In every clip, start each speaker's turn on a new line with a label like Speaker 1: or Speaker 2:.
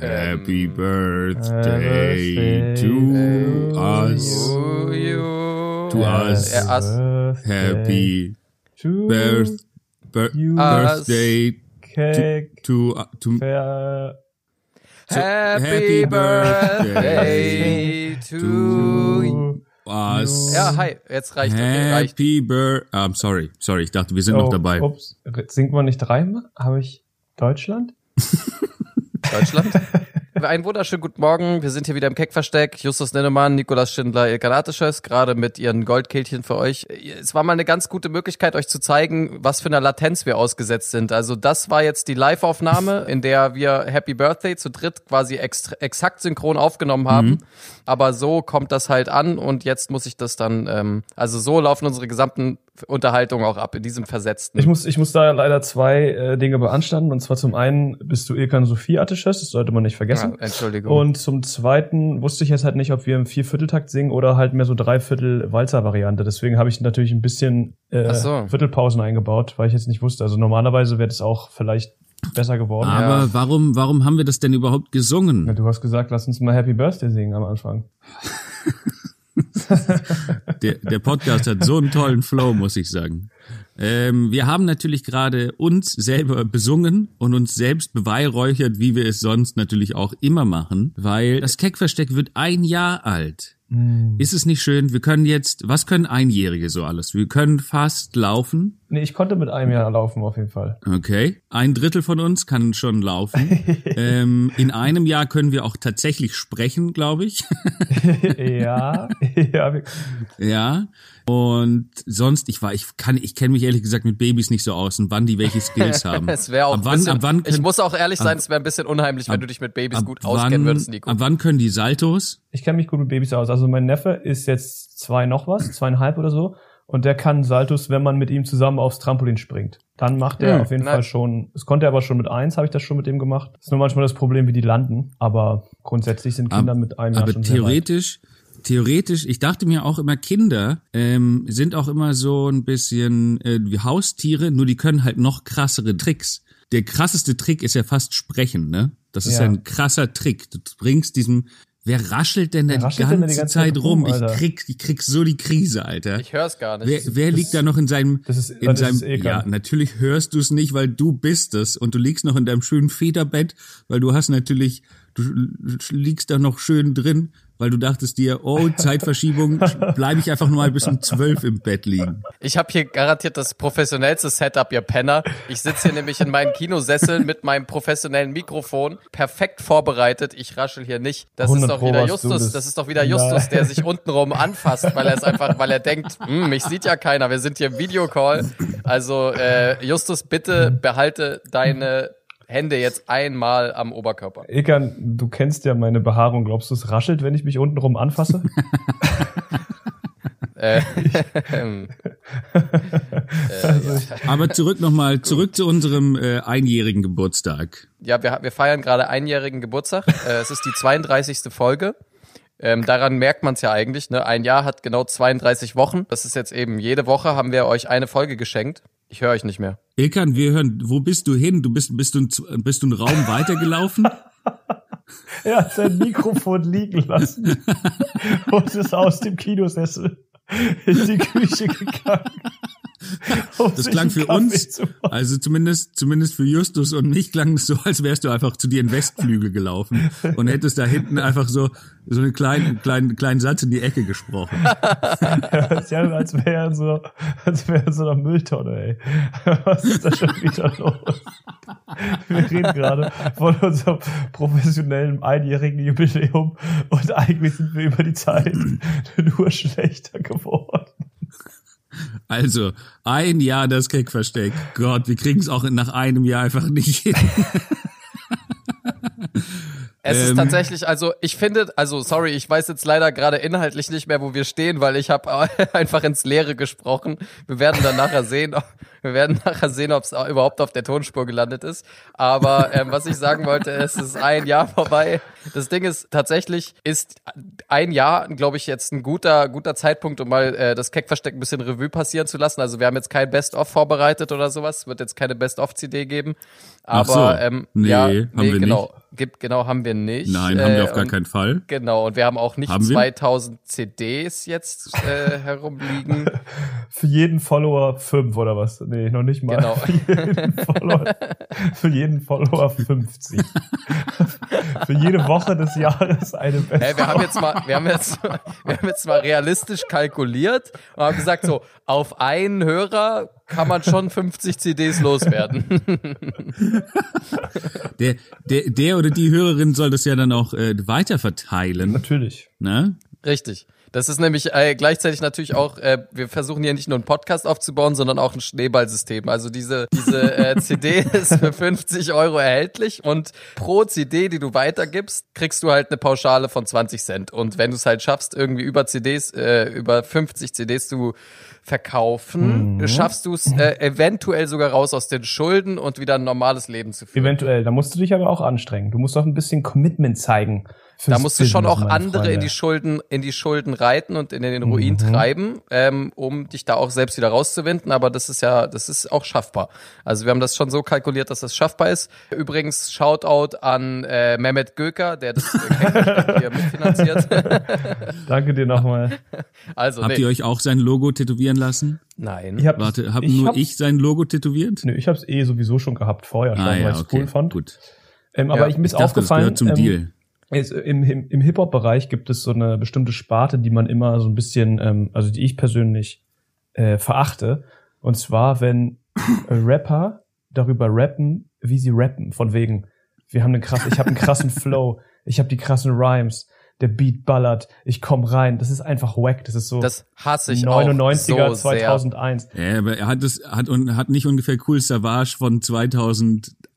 Speaker 1: Happy
Speaker 2: Ähm,
Speaker 1: birthday to us.
Speaker 2: To you.
Speaker 1: To us.
Speaker 2: Äh, us.
Speaker 1: Happy
Speaker 3: to
Speaker 1: birth, bir
Speaker 3: you.
Speaker 1: birthday
Speaker 3: Cake.
Speaker 1: to, to
Speaker 3: Fair.
Speaker 2: Happy
Speaker 1: Happy
Speaker 2: Birthday to you.
Speaker 1: us.
Speaker 2: Ja, hi, jetzt reicht.
Speaker 1: Happy birthday. I'm sorry, sorry, ich dachte, wir sind noch dabei.
Speaker 3: Oh, Ups. Singt man nicht dreimal? Habe ich Deutschland?
Speaker 2: Deutschland. Einen wunderschönen guten Morgen. Wir sind hier wieder im Keckversteck. Justus Nennemann, Nikolas Schindler, Ilka Natisches, gerade mit ihren Goldkehlchen für euch. Es war mal eine ganz gute Möglichkeit, euch zu zeigen, was für eine Latenz wir ausgesetzt sind. Also das war jetzt die Live-Aufnahme, in der wir Happy Birthday zu dritt quasi ex exakt synchron aufgenommen haben.
Speaker 1: Mhm.
Speaker 2: Aber so kommt das halt an und jetzt muss ich das dann, ähm, also so laufen unsere gesamten Unterhaltungen auch ab, in diesem versetzten.
Speaker 3: Ich muss, ich muss da leider zwei äh, Dinge beanstanden. Und zwar zum einen bist du Ilkan Sophie Attisches, das sollte man nicht vergessen.
Speaker 2: Ja, Entschuldigung.
Speaker 3: Und zum zweiten wusste ich jetzt halt nicht, ob wir im Viervierteltakt singen oder halt mehr so Dreiviertel-Walzer-Variante. Deswegen habe ich natürlich ein bisschen äh,
Speaker 2: so.
Speaker 3: Viertelpausen eingebaut, weil ich jetzt nicht wusste. Also normalerweise wäre das auch vielleicht besser geworden.
Speaker 1: Aber
Speaker 2: Ja.
Speaker 1: warum, warum haben wir das denn überhaupt
Speaker 3: Ja,
Speaker 1: gesungen?
Speaker 3: du hast gesagt, lass uns mal Happy Birthday singen am Anfang.
Speaker 1: Der, der Podcast hat so einen tollen Flow, muss ich sagen. Ähm, wir haben natürlich gerade uns selber besungen und uns selbst beweihräuchert, wie wir es sonst natürlich auch immer machen, weil das Keckversteck wird ein Jahr alt. Ist es nicht schön? Wir können jetzt, was können Einjährige so alles? Wir können fast laufen.
Speaker 3: Nee, ich konnte mit einem Jahr laufen auf jeden Fall.
Speaker 1: Okay. Ein Drittel von uns kann schon laufen. ähm, in einem Jahr können wir auch tatsächlich sprechen, glaube ich.
Speaker 3: ja, ja, wir-
Speaker 1: Ja. Und sonst, ich war, ich kann, ich kenne mich ehrlich gesagt mit Babys nicht so aus und wann die welche Skills haben.
Speaker 2: Es wäre auch
Speaker 1: ab wann,
Speaker 2: bisschen,
Speaker 1: ab wann
Speaker 2: ich
Speaker 1: können,
Speaker 2: muss auch ehrlich sein,
Speaker 1: ab-
Speaker 2: es wäre ein bisschen unheimlich, wenn
Speaker 1: ab-
Speaker 2: du dich mit Babys
Speaker 1: ab
Speaker 2: gut auskennen
Speaker 1: wann,
Speaker 2: würdest, Nico.
Speaker 1: ab wann können die Saltos?
Speaker 3: ich kenne mich gut mit Babys aus. Also mein Neffe ist jetzt zwei noch was, zweieinhalb oder so. Und der kann Saltus, wenn man mit ihm zusammen aufs Trampolin springt. Dann macht er
Speaker 1: Hm,
Speaker 3: auf jeden
Speaker 2: na-
Speaker 3: Fall schon, das konnte er aber schon mit eins, habe ich das schon mit dem gemacht. ist nur manchmal das Problem, wie die landen. Aber grundsätzlich sind Kinder
Speaker 1: Ab-
Speaker 3: mit einem Jahr
Speaker 1: Aber
Speaker 3: schon sehr weit.
Speaker 1: Theoretisch, ich dachte mir auch immer, Kinder ähm, sind auch immer so ein bisschen äh, wie Haustiere, nur die können halt noch krassere Tricks. Der krasseste Trick ist ja fast sprechen, ne? Das ist
Speaker 3: Ja.
Speaker 1: ein krasser Trick. Du bringst diesem Wer raschelt denn da die ganze,
Speaker 3: denn die ganze Zeit
Speaker 1: Zeit rum?
Speaker 3: Alter?
Speaker 1: ich krieg, ich krieg so die Krise, Alter.
Speaker 2: Ich höre es gar nicht.
Speaker 1: Wer, wer liegt da noch in seinem,
Speaker 3: Das ist-
Speaker 1: in
Speaker 3: das
Speaker 1: seinem,
Speaker 3: ist
Speaker 1: ja, natürlich hörst du es nicht, weil du bist es und du liegst noch in deinem schönen Federbett, weil du hast natürlich, du liegst da noch schön drin, weil du dachtest dir, oh, Zeitverschiebung, bleibe ich einfach nur mal bis um zwölf im Bett liegen.
Speaker 2: Ich habe hier garantiert das professionellste Setup, ihr Penner. Ich sitze hier nämlich in meinen Kinosesseln mit meinem professionellen Mikrofon, perfekt vorbereitet. Ich raschel hier nicht. Das ist
Speaker 3: 100
Speaker 2: doch wieder Justus.
Speaker 3: das.
Speaker 2: Das ist doch wieder Justus,
Speaker 3: Nein.
Speaker 2: der sich untenrum anfasst, weil er es einfach, weil er denkt, hm, mich sieht ja keiner. Wir sind hier im Videocall. Also äh, Justus, bitte behalte deine Hände jetzt einmal am Oberkörper.
Speaker 3: Ekan, du kennst ja meine Behaarung. Glaubst du, es raschelt, wenn ich mich untenrum anfasse?
Speaker 2: Äh, ähm,
Speaker 3: also ich,
Speaker 1: Aber zurück nochmal, zurück zu unserem äh, einjährigen Geburtstag.
Speaker 2: Ja, wir, wir feiern gerade einjährigen Geburtstag. Äh, es ist die 32. Folge. Ähm, daran merkt man es ja eigentlich. Ne? Ein Jahr hat genau 32 Wochen. Das ist jetzt eben, jede Woche haben wir euch eine Folge geschenkt. Ich höre euch nicht mehr.
Speaker 1: Ilkan, wir hören, wo bist du hin? Du bist, bist du, ein- bist du einen Raum weitergelaufen?
Speaker 3: er hat sein Mikrofon liegen lassen und ist aus dem Kinosessel in die Küche gegangen.
Speaker 1: Das klang für uns, also zumindest, zumindest für Justus und mich klang es so, als wärst du einfach zu dir in Westflügel gelaufen und hättest da hinten einfach so, so einen kleinen, kleinen, kleinen Satz in die Ecke gesprochen.
Speaker 3: Ja, als wäre so, als wäre so einer Mülltonne, ey. Was ist da schon wieder los? Wir reden gerade von unserem professionellen einjährigen Jubiläum und eigentlich sind wir über die Zeit nur schlechter geworden.
Speaker 1: Also, ein Jahr das Keckversteck. Gott, wir kriegen es auch nach einem Jahr einfach nicht hin.
Speaker 2: Es ist
Speaker 1: Ähm.
Speaker 2: tatsächlich, also ich finde, also sorry, ich weiß jetzt leider gerade inhaltlich nicht mehr, wo wir stehen, weil ich habe einfach ins Leere gesprochen. Wir werden dann nachher sehen, wir werden nachher sehen, ob es überhaupt auf der Tonspur gelandet ist. Aber ähm, was ich sagen wollte, es ist ein Jahr vorbei. Das Ding ist tatsächlich ist ein Jahr, glaube ich, jetzt ein guter guter Zeitpunkt, um mal äh, das Keckversteck ein bisschen Revue passieren zu lassen. Also wir haben jetzt kein Best-of vorbereitet oder sowas. Es wird jetzt keine Best-of-CD geben.
Speaker 1: Ach
Speaker 2: Aber
Speaker 1: so.
Speaker 2: ähm,
Speaker 1: Nee,
Speaker 2: ja,
Speaker 1: haben
Speaker 2: nee,
Speaker 1: wir
Speaker 2: genau.
Speaker 1: nicht.
Speaker 2: Gibt, genau, haben wir nicht.
Speaker 1: Nein, haben wir auf
Speaker 2: Äh,
Speaker 1: gar
Speaker 2: und-
Speaker 1: keinen Fall.
Speaker 2: Genau, und wir haben auch nicht
Speaker 1: Haben wir?
Speaker 2: 2000 CDs jetzt äh, herumliegen.
Speaker 3: Für jeden Follower fünf oder was? Nee, noch nicht mal.
Speaker 2: Genau.
Speaker 3: Für jeden Follower, für jeden Follower 50. für jede Woche des Jahres eine beste.
Speaker 2: Hey, wir haben jetzt mal, wir haben jetzt, wir haben jetzt mal realistisch kalkuliert und haben gesagt, so, auf einen Hörer kann man schon 50 CDs loswerden.
Speaker 1: Der, der, der oder die Hörerin soll das ja dann auch äh, weiter verteilen.
Speaker 3: Natürlich.
Speaker 1: Ne?
Speaker 2: Richtig. Das ist nämlich äh, gleichzeitig natürlich auch, äh, wir versuchen hier nicht nur einen Podcast aufzubauen, sondern auch ein Schneeballsystem. Also diese, diese äh, CD ist für 50 Euro erhältlich und pro CD, die du weitergibst, kriegst du halt eine Pauschale von 20 Cent. Und wenn du es halt schaffst, irgendwie über CDs, äh, über 50 CDs zu verkaufen, schaffst du es äh, eventuell sogar raus aus den Schulden und wieder ein normales Leben zu führen.
Speaker 3: Eventuell. Da musst du dich aber auch anstrengen. Du musst auch ein bisschen Commitment zeigen.
Speaker 2: Da musst du schon auch andere in
Speaker 3: Freunde.
Speaker 2: die Schulden, in die Schulden reiten und in den Ruin
Speaker 3: Mhm.
Speaker 2: treiben, ähm, um dich da auch selbst wieder rauszuwinden. Aber das ist ja, das ist auch schaffbar. Also wir haben das schon so kalkuliert, dass das schaffbar ist. Übrigens Shoutout an äh, Mehmet Göker, der das äh, hier mitfinanziert.
Speaker 3: Danke dir nochmal.
Speaker 2: also
Speaker 1: Habt
Speaker 2: nee,
Speaker 1: ihr euch auch sein Logo tätowieren lassen?
Speaker 2: nein.
Speaker 3: Ich hab,
Speaker 1: Warte, hab
Speaker 3: ich
Speaker 1: nur
Speaker 3: hab's-
Speaker 1: ich sein Logo tätowiert?
Speaker 3: Nö, ich hab's eh sowieso schon gehabt vorher schon, weil ich cool fand.
Speaker 1: Gut.
Speaker 3: Ähm, aber
Speaker 2: Ja,
Speaker 3: ich, mir ist
Speaker 1: gehört zum
Speaker 3: ähm,
Speaker 1: Deal.
Speaker 3: Ist, im im, im Hip-Hop-Bereich gibt es so eine bestimmte Sparte, die man immer so ein bisschen, ähm, also die ich persönlich äh, verachte. Und zwar, wenn äh, Rapper darüber rappen, wie sie rappen. Von wegen, wir haben einen krass, ich habe einen krassen Flow, ich habe die krassen Rhymes, der Beat ballert, ich komm rein. Das ist einfach wack. Das ist so
Speaker 2: Das hasse ich
Speaker 3: 99er,
Speaker 2: auch so sehr.
Speaker 3: 2001.
Speaker 1: Ja, aber er hat es hat und hat nicht ungefähr Cool Savage von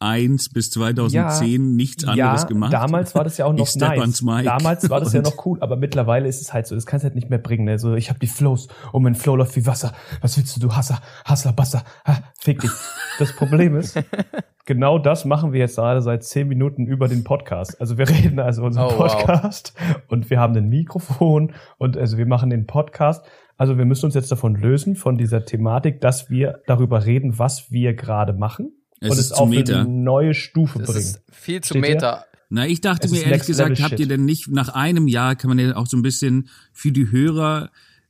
Speaker 1: 2001 bis 2010 nichts anderes
Speaker 3: ja,
Speaker 1: gemacht.
Speaker 3: damals war das ja auch noch nice. Damals war das ja noch cool, aber mittlerweile ist es halt so, das kannst du halt nicht mehr bringen. Ne? So, ich habe die Flows und mein Flow läuft wie Wasser. Was willst du, du Hasser, Hassler, Basser, ha, fick dich. Das Problem ist, genau das machen wir jetzt gerade seit zehn Minuten über den Podcast. Also wir reden also unseren
Speaker 2: Oh, wow.
Speaker 3: Podcast und wir haben ein Mikrofon und also wir machen den Podcast. Also wir müssen uns jetzt davon lösen, von dieser Thematik, dass wir darüber reden, was wir gerade machen.
Speaker 1: Es
Speaker 3: und
Speaker 1: ist
Speaker 3: es
Speaker 1: zu
Speaker 3: auf
Speaker 1: Meta.
Speaker 3: eine neue Stufe
Speaker 2: Das
Speaker 3: bringen.
Speaker 2: ist viel zu
Speaker 3: Steht ihr?
Speaker 2: Meta.
Speaker 1: Na, ich dachte
Speaker 3: Es
Speaker 1: mir ehrlich gesagt, habt ihr denn nicht nach einem Jahr kann man ja auch so ein bisschen für die Hörer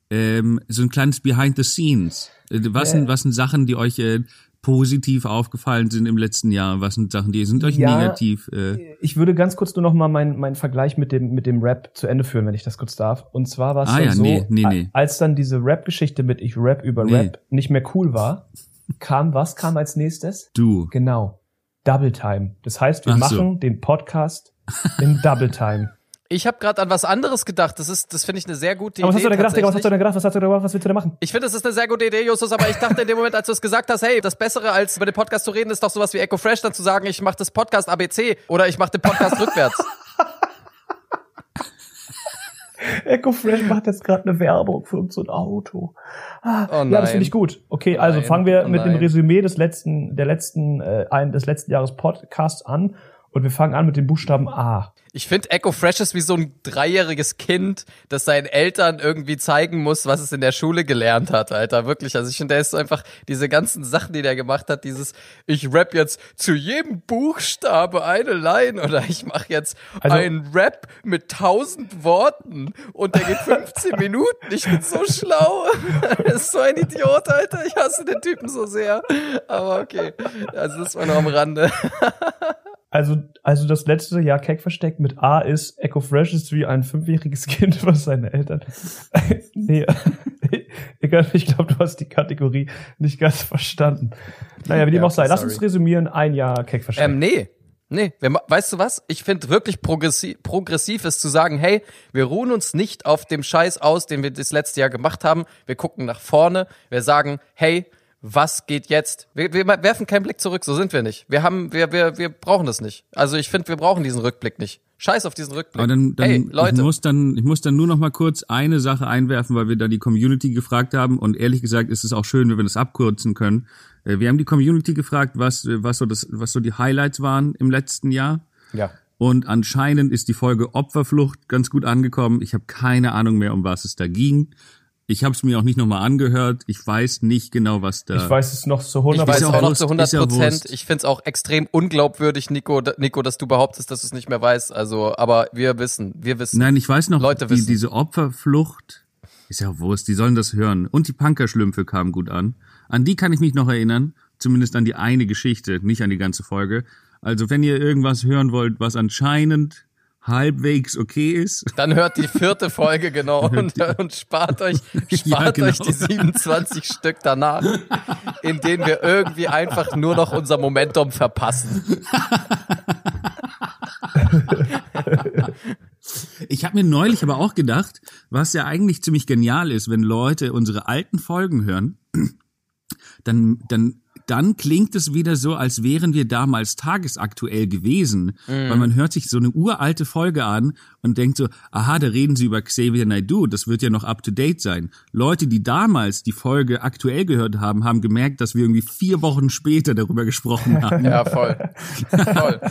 Speaker 1: ähm, so ein kleines Behind the Scenes. Äh, Was sind was sind Sachen, die euch äh, positiv aufgefallen sind im letzten Jahr? Was sind Sachen, die sind euch
Speaker 3: Ja,
Speaker 1: negativ? Äh,
Speaker 3: Ich würde ganz kurz nur noch mal meinen meinen Vergleich mit dem mit dem Rap zu Ende führen, wenn ich das kurz darf. Und zwar war es
Speaker 1: Ah ja,
Speaker 3: so,
Speaker 1: nee, nee, nee.
Speaker 3: als dann diese Rap-Geschichte mit ich rap über
Speaker 1: Nee.
Speaker 3: Rap nicht mehr cool war, kam was kam als nächstes?
Speaker 1: du.
Speaker 3: Genau, Double Time. Das heißt, wir
Speaker 1: Ach so.
Speaker 3: machen den Podcast in Double Time.
Speaker 2: Ich habe gerade an was anderes gedacht. Das ist, das finde ich eine sehr gute
Speaker 3: Aber was
Speaker 2: Idee.
Speaker 3: hast du da gedacht, Digga? Was hast du da gedacht? Was hast du da gedacht? Was willst du da machen?
Speaker 2: Ich finde, das ist eine sehr gute Idee, Justus, aber ich dachte in dem Moment, als du es gesagt hast, hey, das Bessere als über den Podcast zu reden, ist doch sowas wie Echo Fresh, dann zu sagen, ich mache das Podcast ABC oder ich mache den Podcast rückwärts.
Speaker 3: Echo Fresh macht jetzt gerade eine Werbung für so ein Auto. Ah,
Speaker 2: Oh
Speaker 3: ja, das finde ich gut. Okay, also
Speaker 2: Nein,
Speaker 3: fangen wir
Speaker 2: oh
Speaker 3: mit dem. Resümee des letzten, der letzten, äh, ein, des letzten Jahres Podcasts an und wir fangen an mit dem Buchstaben A.
Speaker 2: Ich finde Echo Fresh ist wie so ein dreijähriges Kind, das seinen Eltern irgendwie zeigen muss, was es in der Schule gelernt hat, Alter. Wirklich. Also ich finde, der ist so einfach diese ganzen Sachen, die der gemacht hat, dieses, ich rap jetzt zu jedem Buchstabe eine Line oder ich mache jetzt
Speaker 3: Also-
Speaker 2: einen Rap mit tausend Worten und der geht 15 Minuten. Ich bin so schlau. Das ist so ein Idiot, Alter. Ich hasse den Typen so sehr. Aber okay. Also das war nur am Rande.
Speaker 3: Also, also das letzte Jahr Keck versteckt mit A ist Echo Fresh ist wie ein fünfjähriges Kind, was seine Eltern. nee, egal, ich glaube, du hast die Kategorie nicht ganz verstanden. Naja, wie dem
Speaker 2: Ja,
Speaker 3: auch sei. Lass uns resümieren, ein Jahr Keck versteckt.
Speaker 2: Ähm, nee. Nee, weißt du was? Ich finde wirklich progressiv, progressiv ist zu sagen, hey, wir ruhen uns nicht auf dem Scheiß aus, den wir das letzte Jahr gemacht haben. Wir gucken nach vorne. Wir sagen, hey, was geht jetzt? Wir, wir werfen keinen Blick zurück, so sind wir nicht. Wir haben, wir, wir, wir brauchen das nicht. Also ich finde, wir brauchen diesen Rückblick nicht. Scheiß auf diesen Rückblick.
Speaker 1: Aber dann, dann
Speaker 2: hey, Leute.
Speaker 1: ich muss dann, ich muss dann nur noch mal kurz eine Sache einwerfen, weil wir da die Community gefragt haben und ehrlich gesagt ist es auch schön, wenn wir das abkürzen können. Äh, Wir haben die Community gefragt, was, was so das, was so die Highlights waren im letzten Jahr.
Speaker 2: ja.
Speaker 1: Und anscheinend ist die Folge Opferflucht ganz gut angekommen. Ich habe keine Ahnung mehr, um was es da ging. Ich habe es mir auch nicht nochmal angehört. Ich weiß nicht genau, was da.
Speaker 3: Ich weiß es noch zu
Speaker 2: Ich
Speaker 3: 100
Speaker 2: weiß
Speaker 1: ja
Speaker 2: auch noch zu 100
Speaker 1: ist ja
Speaker 2: Prozent. Ich finde es auch extrem unglaubwürdig, Nico, Nico, dass du behauptest, dass du es nicht mehr weißt. Also, aber wir wissen, wir wissen.
Speaker 1: Nein, ich weiß noch,
Speaker 2: Leute
Speaker 1: die,
Speaker 2: wissen.
Speaker 1: diese Opferflucht, ist ja Wurst, die sollen das hören. Und die Punkerschlümpfe kamen gut an. An die kann ich mich noch erinnern, zumindest an die eine Geschichte, nicht an die ganze Folge. Also wenn ihr irgendwas hören wollt, was anscheinend halbwegs okay ist,
Speaker 2: Dann hört die vierte Folge genau und, und spart euch, spart
Speaker 1: Ja, genau.
Speaker 2: euch die 27 Stück danach, in denen wir irgendwie einfach nur noch unser Momentum verpassen.
Speaker 1: Ich habe mir neulich aber auch gedacht, was ja eigentlich ziemlich genial ist, wenn Leute unsere alten Folgen hören, dann, dann, dann klingt es wieder so, als wären wir damals tagesaktuell gewesen. Weil man hört sich so eine uralte Folge an und denkt so, aha, da reden sie über Xavier Naidoo, das wird ja noch up to date sein. Leute, die damals die Folge aktuell gehört haben, haben gemerkt, dass wir irgendwie vier Wochen später darüber gesprochen haben.
Speaker 2: Ja, voll. voll.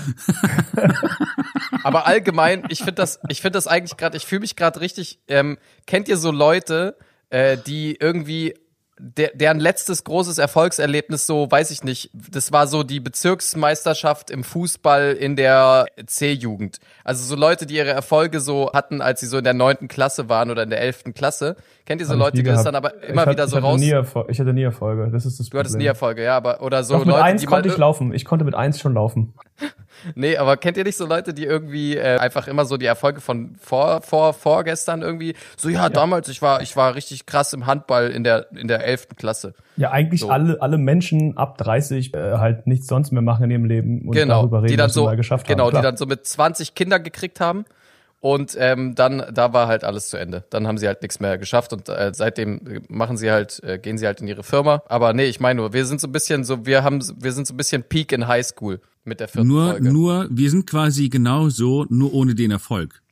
Speaker 2: Aber allgemein, ich finde das, ich finde das eigentlich gerade, ich fühle mich gerade richtig. Ähm, kennt ihr so Leute, äh, die irgendwie der, deren letztes großes Erfolgserlebnis so, weiß ich nicht, das war so die Bezirksmeisterschaft im Fußball in der C-Jugend. Also so Leute, die ihre Erfolge so hatten, als sie so in der neunten Klasse waren oder in der elften Klasse. Kennt ihr so
Speaker 3: Hab
Speaker 2: Leute, die das dann aber immer
Speaker 3: hatte-
Speaker 2: wieder so
Speaker 3: ich
Speaker 2: raus...
Speaker 3: Ich hatte nie Erfolge, das ist das
Speaker 2: Du hattest
Speaker 3: Problem.
Speaker 2: nie Erfolge, ja, aber oder so
Speaker 3: Doch, mit
Speaker 2: Leute,
Speaker 3: eins konnte ich laufen. Ich konnte mit eins schon laufen.
Speaker 2: Nee, aber kennt ihr nicht so Leute, die irgendwie äh, einfach immer so die Erfolge von vor, vor, vorgestern irgendwie, so ja, damals, ich war, ich war richtig krass im Handball in der, in der elften Klasse.
Speaker 3: Ja, eigentlich
Speaker 2: So.
Speaker 3: alle, alle Menschen ab 30 äh, halt nichts sonst mehr machen in ihrem Leben und
Speaker 2: genau,
Speaker 3: darüber reden,
Speaker 2: die dann
Speaker 3: was
Speaker 2: so,
Speaker 3: mal geschafft
Speaker 2: genau,
Speaker 3: haben.
Speaker 2: die dann so mit 20 Kinder gekriegt haben und ähm, dann, da war halt alles zu Ende. Dann haben sie halt nichts mehr geschafft und äh, seitdem machen sie halt, äh, gehen sie halt in ihre Firma. Aber nee, ich meine nur, wir sind so ein bisschen so, wir haben, wir sind so ein bisschen Peak in High School mit der vierten
Speaker 1: Nur,
Speaker 2: Folge.
Speaker 1: nur, wir sind quasi genau so, nur ohne den Erfolg.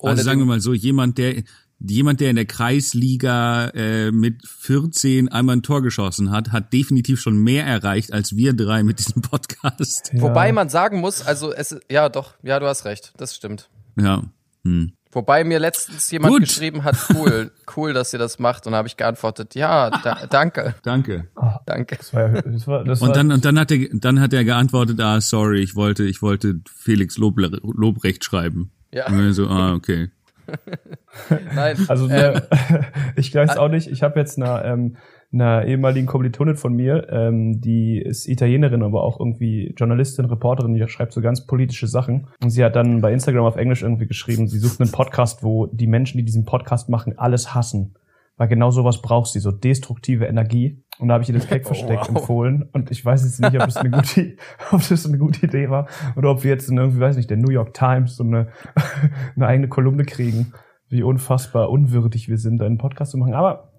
Speaker 2: Ohne
Speaker 1: also sagen
Speaker 2: den-
Speaker 1: wir mal so, jemand, der jemand, der in der Kreisliga äh, mit 14 einmal ein Tor geschossen hat, hat definitiv schon mehr erreicht als wir drei mit diesem Podcast.
Speaker 3: Ja.
Speaker 2: Wobei man sagen muss, also es, ja doch, ja, du hast recht, das stimmt.
Speaker 1: Ja. Hm.
Speaker 2: Wobei mir letztens jemand
Speaker 1: Gut.
Speaker 2: geschrieben hat, cool, cool, dass ihr das macht. Und da habe ich geantwortet, ja, da, danke,
Speaker 1: Danke.
Speaker 2: danke.
Speaker 3: Das war, das war, das
Speaker 1: Und dann und dann hat er dann hat er geantwortet, ah sorry, ich wollte ich wollte Felix Loble, Lobrecht schreiben.
Speaker 2: Ja.
Speaker 1: Und wir so, ah okay.
Speaker 2: Nein,
Speaker 3: Also ne, ich weiß auch nicht. Ich habe jetzt einer, ähm, einer ehemaligen Kommilitonin von mir, ähm, die ist Italienerin, aber auch irgendwie Journalistin, Reporterin, die schreibt so ganz politische Sachen. Und sie hat dann bei Instagram auf Englisch irgendwie geschrieben, sie sucht einen Podcast, wo die Menschen, die diesen Podcast machen, alles hassen. Weil genau sowas brauchst du, so destruktive Energie. Und da habe ich ihr das Cake versteckt
Speaker 2: Wow.
Speaker 3: empfohlen. Und ich weiß jetzt nicht, ob das eine gute, ob das eine gute Idee war oder ob wir jetzt in irgendwie, weiß nicht, der New York Times so eine, eine eigene Kolumne kriegen, wie unfassbar unwürdig wir sind, einen Podcast zu machen. Aber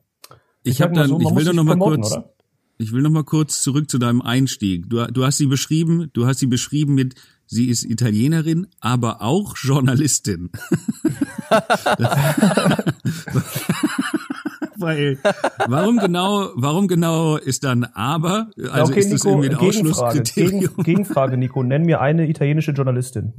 Speaker 1: Ich, habe dann
Speaker 3: so,
Speaker 1: ich will doch noch mal
Speaker 3: promoten,
Speaker 1: kurz
Speaker 3: oder?
Speaker 1: ich will noch mal kurz zurück zu deinem Einstieg. Du, du hast sie beschrieben, du hast sie beschrieben mit sie ist Italienerin, aber auch Journalistin. Weil, warum genau, warum genau ist dann aber? Also ist das irgendwie ein
Speaker 3: Gegenfrage,
Speaker 1: Ausschlusskriterium?
Speaker 3: Gegen, Gegenfrage, Nico. Nenn mir eine italienische Journalistin.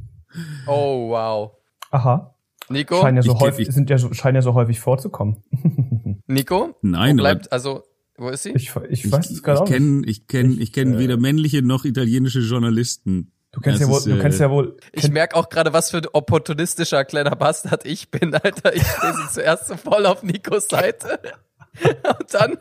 Speaker 2: oh wow.
Speaker 3: Aha.
Speaker 2: Nico,
Speaker 3: Scheinen ja so
Speaker 1: Ich
Speaker 3: häufig, sind ja so, scheinen ja so häufig vorzukommen.
Speaker 2: Nico,
Speaker 1: Nein,
Speaker 2: wo bleibt, also, wo ist sie?
Speaker 3: Ich, ich
Speaker 1: ich,
Speaker 3: weiß es gerade auch
Speaker 1: ich
Speaker 3: nicht.
Speaker 1: kenne ich kenn, ich kenn
Speaker 3: äh,
Speaker 1: weder männliche noch italienische Journalisten.
Speaker 3: Du kennst
Speaker 1: Das
Speaker 3: ja wohl,
Speaker 1: ist,
Speaker 3: du
Speaker 1: äh,
Speaker 3: kennst ja wohl,
Speaker 2: Ich merk auch gerade, was für ein opportunistischer kleiner Bastard ich bin, Alter. Ich lese zuerst so voll auf Nikos Seite. Und dann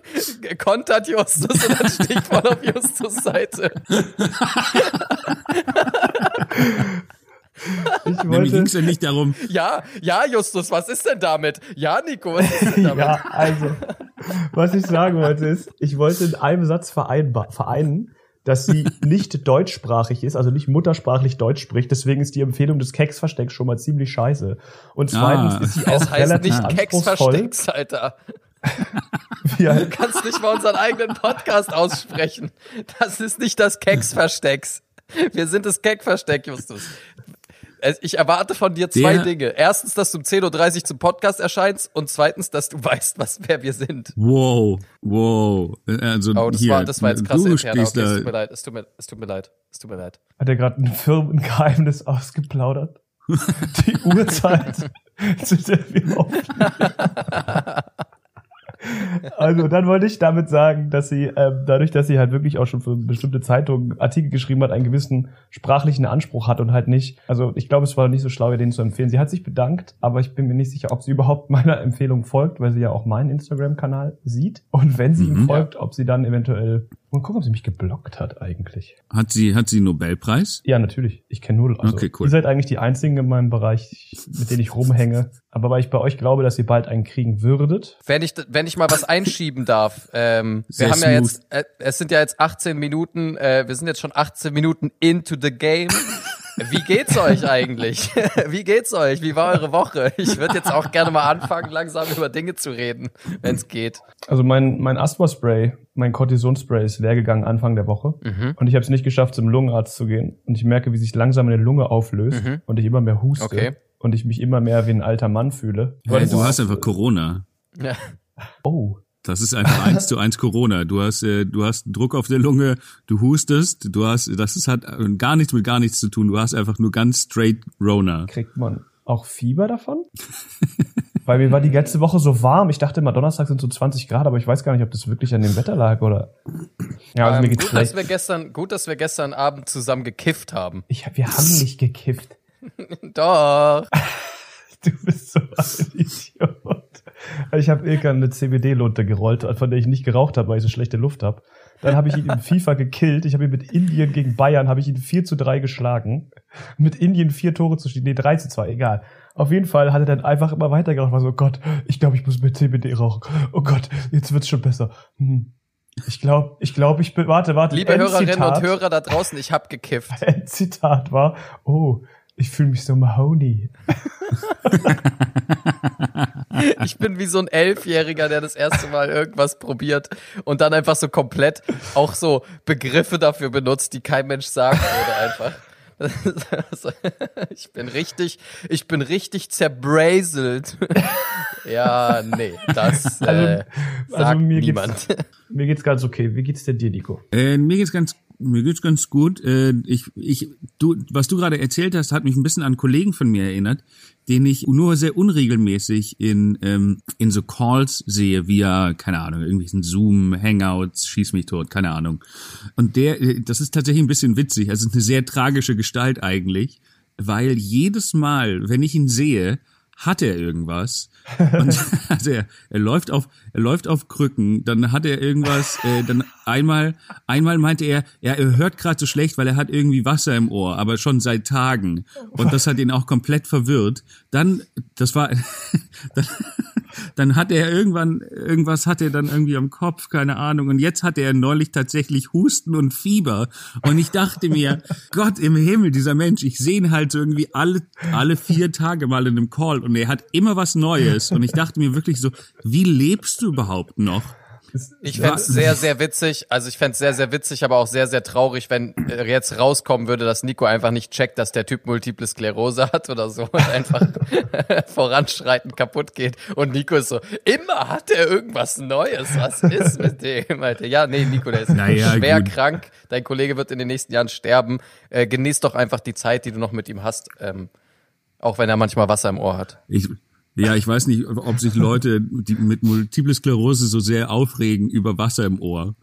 Speaker 2: kontert Justus und dann stehe ich voll auf Justus Seite.
Speaker 3: ich
Speaker 1: Nämlich
Speaker 3: wollte,
Speaker 1: ging es ja nicht darum,
Speaker 2: Ja, ja, Justus, was ist denn damit? Ja, Nico, was ist denn damit?
Speaker 3: ja, also, was ich sagen wollte ist, ich wollte in einem Satz vereinen, dass sie nicht deutschsprachig ist, also nicht muttersprachlich Deutsch spricht. Deswegen ist die Empfehlung des Keksverstecks schon mal ziemlich scheiße. Und zweitens
Speaker 1: Ah.
Speaker 3: ist sie auch
Speaker 2: heißt
Speaker 3: relativ
Speaker 2: nicht Keks
Speaker 3: anspruchsvoll.
Speaker 2: verstecks, Alter.
Speaker 3: Wie
Speaker 2: Du kannst nicht mal unseren eigenen Podcast aussprechen. Das ist nicht das Keks-Verstecks. Wir sind das Keck-Versteck, Justus. Es- Ich erwarte von dir zwei
Speaker 1: Der-
Speaker 2: Dinge. Erstens, dass du um 10.30 Uhr zum Podcast erscheinst und zweitens, dass du weißt, was, wer wir sind.
Speaker 1: wow, wow. Also
Speaker 2: Oh, das,
Speaker 1: hier,
Speaker 2: war, das war jetzt krass
Speaker 1: du
Speaker 2: intern. Okay, es tut mir leid, es tut mir, es tut mir leid, es tut mir leid.
Speaker 3: hat er gerade ein Firmengeheimnis ausgeplaudert? Die Uhrzeit, zu der wir aufnehmen. Also dann wollte ich damit sagen, dass sie ähm, dadurch, dass sie halt wirklich auch schon für bestimmte Zeitungen Artikel geschrieben hat, einen gewissen sprachlichen Anspruch hat und halt nicht. Also ich glaube, es war nicht so schlau, ihr den zu empfehlen. Sie hat sich bedankt, aber ich bin mir nicht sicher, ob sie überhaupt meiner Empfehlung folgt, weil sie ja auch meinen Instagram-Kanal sieht. Und wenn sie ihm
Speaker 1: Mhm.
Speaker 3: folgt, ob sie dann eventuell. Mal gucken, ob sie mich geblockt hat eigentlich.
Speaker 1: Hat sie, hat sie einen Nobelpreis?
Speaker 3: Ja, natürlich. Ich kenne nur. Also,
Speaker 1: Okay, cool.
Speaker 3: Ihr seid eigentlich die einzigen in meinem Bereich, mit denen ich rumhänge. Aber weil ich bei euch glaube, dass ihr bald einen kriegen würdet.
Speaker 2: Wenn ich, wenn ich mal was einschieben darf, ähm,
Speaker 1: Sehr
Speaker 2: wir haben ja
Speaker 1: smooth.
Speaker 2: jetzt, äh, es sind ja jetzt 18 Minuten, äh, wir sind jetzt schon 18 Minuten into the game. Wie geht's euch eigentlich? Wie geht's euch? Wie war eure Woche? Ich würde jetzt auch gerne mal anfangen, langsam über Dinge zu reden, wenn es geht.
Speaker 3: Also mein, mein Asthma-Spray, mein Cortison-Spray ist leer gegangen Anfang der Woche.
Speaker 2: Mhm.
Speaker 3: Und ich habe es nicht geschafft, zum Lungenarzt zu gehen. Und ich merke, wie sich langsam meine Lunge auflöst
Speaker 2: Mhm.
Speaker 3: und ich immer mehr huste.
Speaker 2: Okay.
Speaker 3: Und ich mich immer mehr wie ein alter Mann fühle.
Speaker 1: Hey, du hast einfach Corona.
Speaker 2: Ja.
Speaker 3: Oh.
Speaker 1: Das ist einfach eins zu eins Corona. Du hast, äh, du hast Druck auf der Lunge, du hustest, du hast, das ist, hat äh, gar nichts mit gar nichts zu tun. Du hast einfach nur ganz straight Rona.
Speaker 3: Kriegt man auch Fieber davon? Weil mir war die ganze Woche so warm. Ich dachte immer, Donnerstag sind so 20 Grad, aber ich weiß gar nicht, ob das wirklich an dem Wetter lag oder. Ja, also mir
Speaker 2: ähm,
Speaker 3: geht's
Speaker 2: gut, dass wir gestern, gut, dass wir gestern Abend zusammen gekifft haben.
Speaker 3: Ich, wir haben nicht gekifft.
Speaker 2: Doch.
Speaker 3: Du bist so ein Idiot. Ich habe Ilka eine CBD-Lunte gerollt, von der ich nicht geraucht habe, weil ich so schlechte Luft habe. Dann habe ich ihn in FIFA gekillt. Ich habe ihn mit Indien gegen Bayern, habe ich ihn 4 zu 3 geschlagen. Mit Indien vier Tore zu stehen. Nee, 3 zu 2, egal. Auf jeden Fall hat er dann einfach immer weiter geraucht. War so, Gott, ich glaube, ich muss mit CBD rauchen. Oh Gott, jetzt wird's schon besser. Hm. Ich glaube, ich glaube, ich bin, warte, warte.
Speaker 2: Liebe Hörerinnen und Hörer da draußen, ich hab gekifft.
Speaker 3: Endzitat war, oh, ich fühle mich so Mahoney.
Speaker 2: Ich bin wie so ein Elfjähriger, der das erste Mal irgendwas probiert und dann einfach so komplett auch so Begriffe dafür benutzt, die kein Mensch sagen würde einfach. Also, Ich bin richtig, ich bin richtig zerbraselt. Ja, nee, das äh,
Speaker 3: also
Speaker 2: sagt
Speaker 3: mir geht's-
Speaker 2: niemand.
Speaker 3: Mir geht's ganz okay. Wie geht's denn dir, Nico?
Speaker 1: Äh, mir geht's ganz, mir geht's ganz gut. Äh, ich, ich, du, was du gerade erzählt hast, hat mich ein bisschen an Kollegen von mir erinnert, den ich nur sehr unregelmäßig in ähm, in so Calls sehe, via keine Ahnung, irgendwelchen Zoom, Hangouts, schieß mich tot, keine Ahnung. Und der, äh, das ist tatsächlich ein bisschen witzig. Also eine sehr tragische Gestalt eigentlich, weil jedes Mal, wenn ich ihn sehe, hat er irgendwas. Und also er, er läuft auf, er läuft auf Krücken, dann hat er irgendwas, äh, dann einmal, einmal meinte er, er hört gerade so schlecht, weil er hat irgendwie Wasser im Ohr, aber schon seit Tagen. Und das hat ihn auch komplett verwirrt. Dann, das war, dann, dann hat er irgendwann, irgendwas hat er dann irgendwie am Kopf, keine Ahnung. Und jetzt hatte er neulich tatsächlich Husten und Fieber. Und ich dachte mir, Gott im Himmel, dieser Mensch, ich sehe ihn halt so irgendwie alle, alle vier Tage mal in einem Call und er hat immer was Neues. Und ich dachte mir wirklich so, wie lebst du überhaupt noch?
Speaker 2: Ich fänd's
Speaker 1: Was?
Speaker 2: sehr, sehr witzig. Also ich fänd's sehr, sehr witzig, aber auch sehr, sehr traurig, wenn äh, jetzt rauskommen würde, dass Nico einfach nicht checkt, dass der Typ Multiple Sklerose hat oder so und einfach voranschreitend kaputt geht. Und Nico ist so, immer hat er irgendwas Neues. Was ist mit dem, Alter? Ja, nee, Nico, der ist
Speaker 1: Naja,
Speaker 2: schwer
Speaker 1: gut.
Speaker 2: krank. Dein Kollege wird in den nächsten Jahren sterben. Äh, genieß doch einfach die Zeit, die du noch mit ihm hast. Ähm, auch wenn er manchmal Wasser im Ohr hat.
Speaker 1: Ich, ja, ich weiß nicht, ob sich Leute die mit Multiple Sklerose so sehr aufregen über Wasser im Ohr,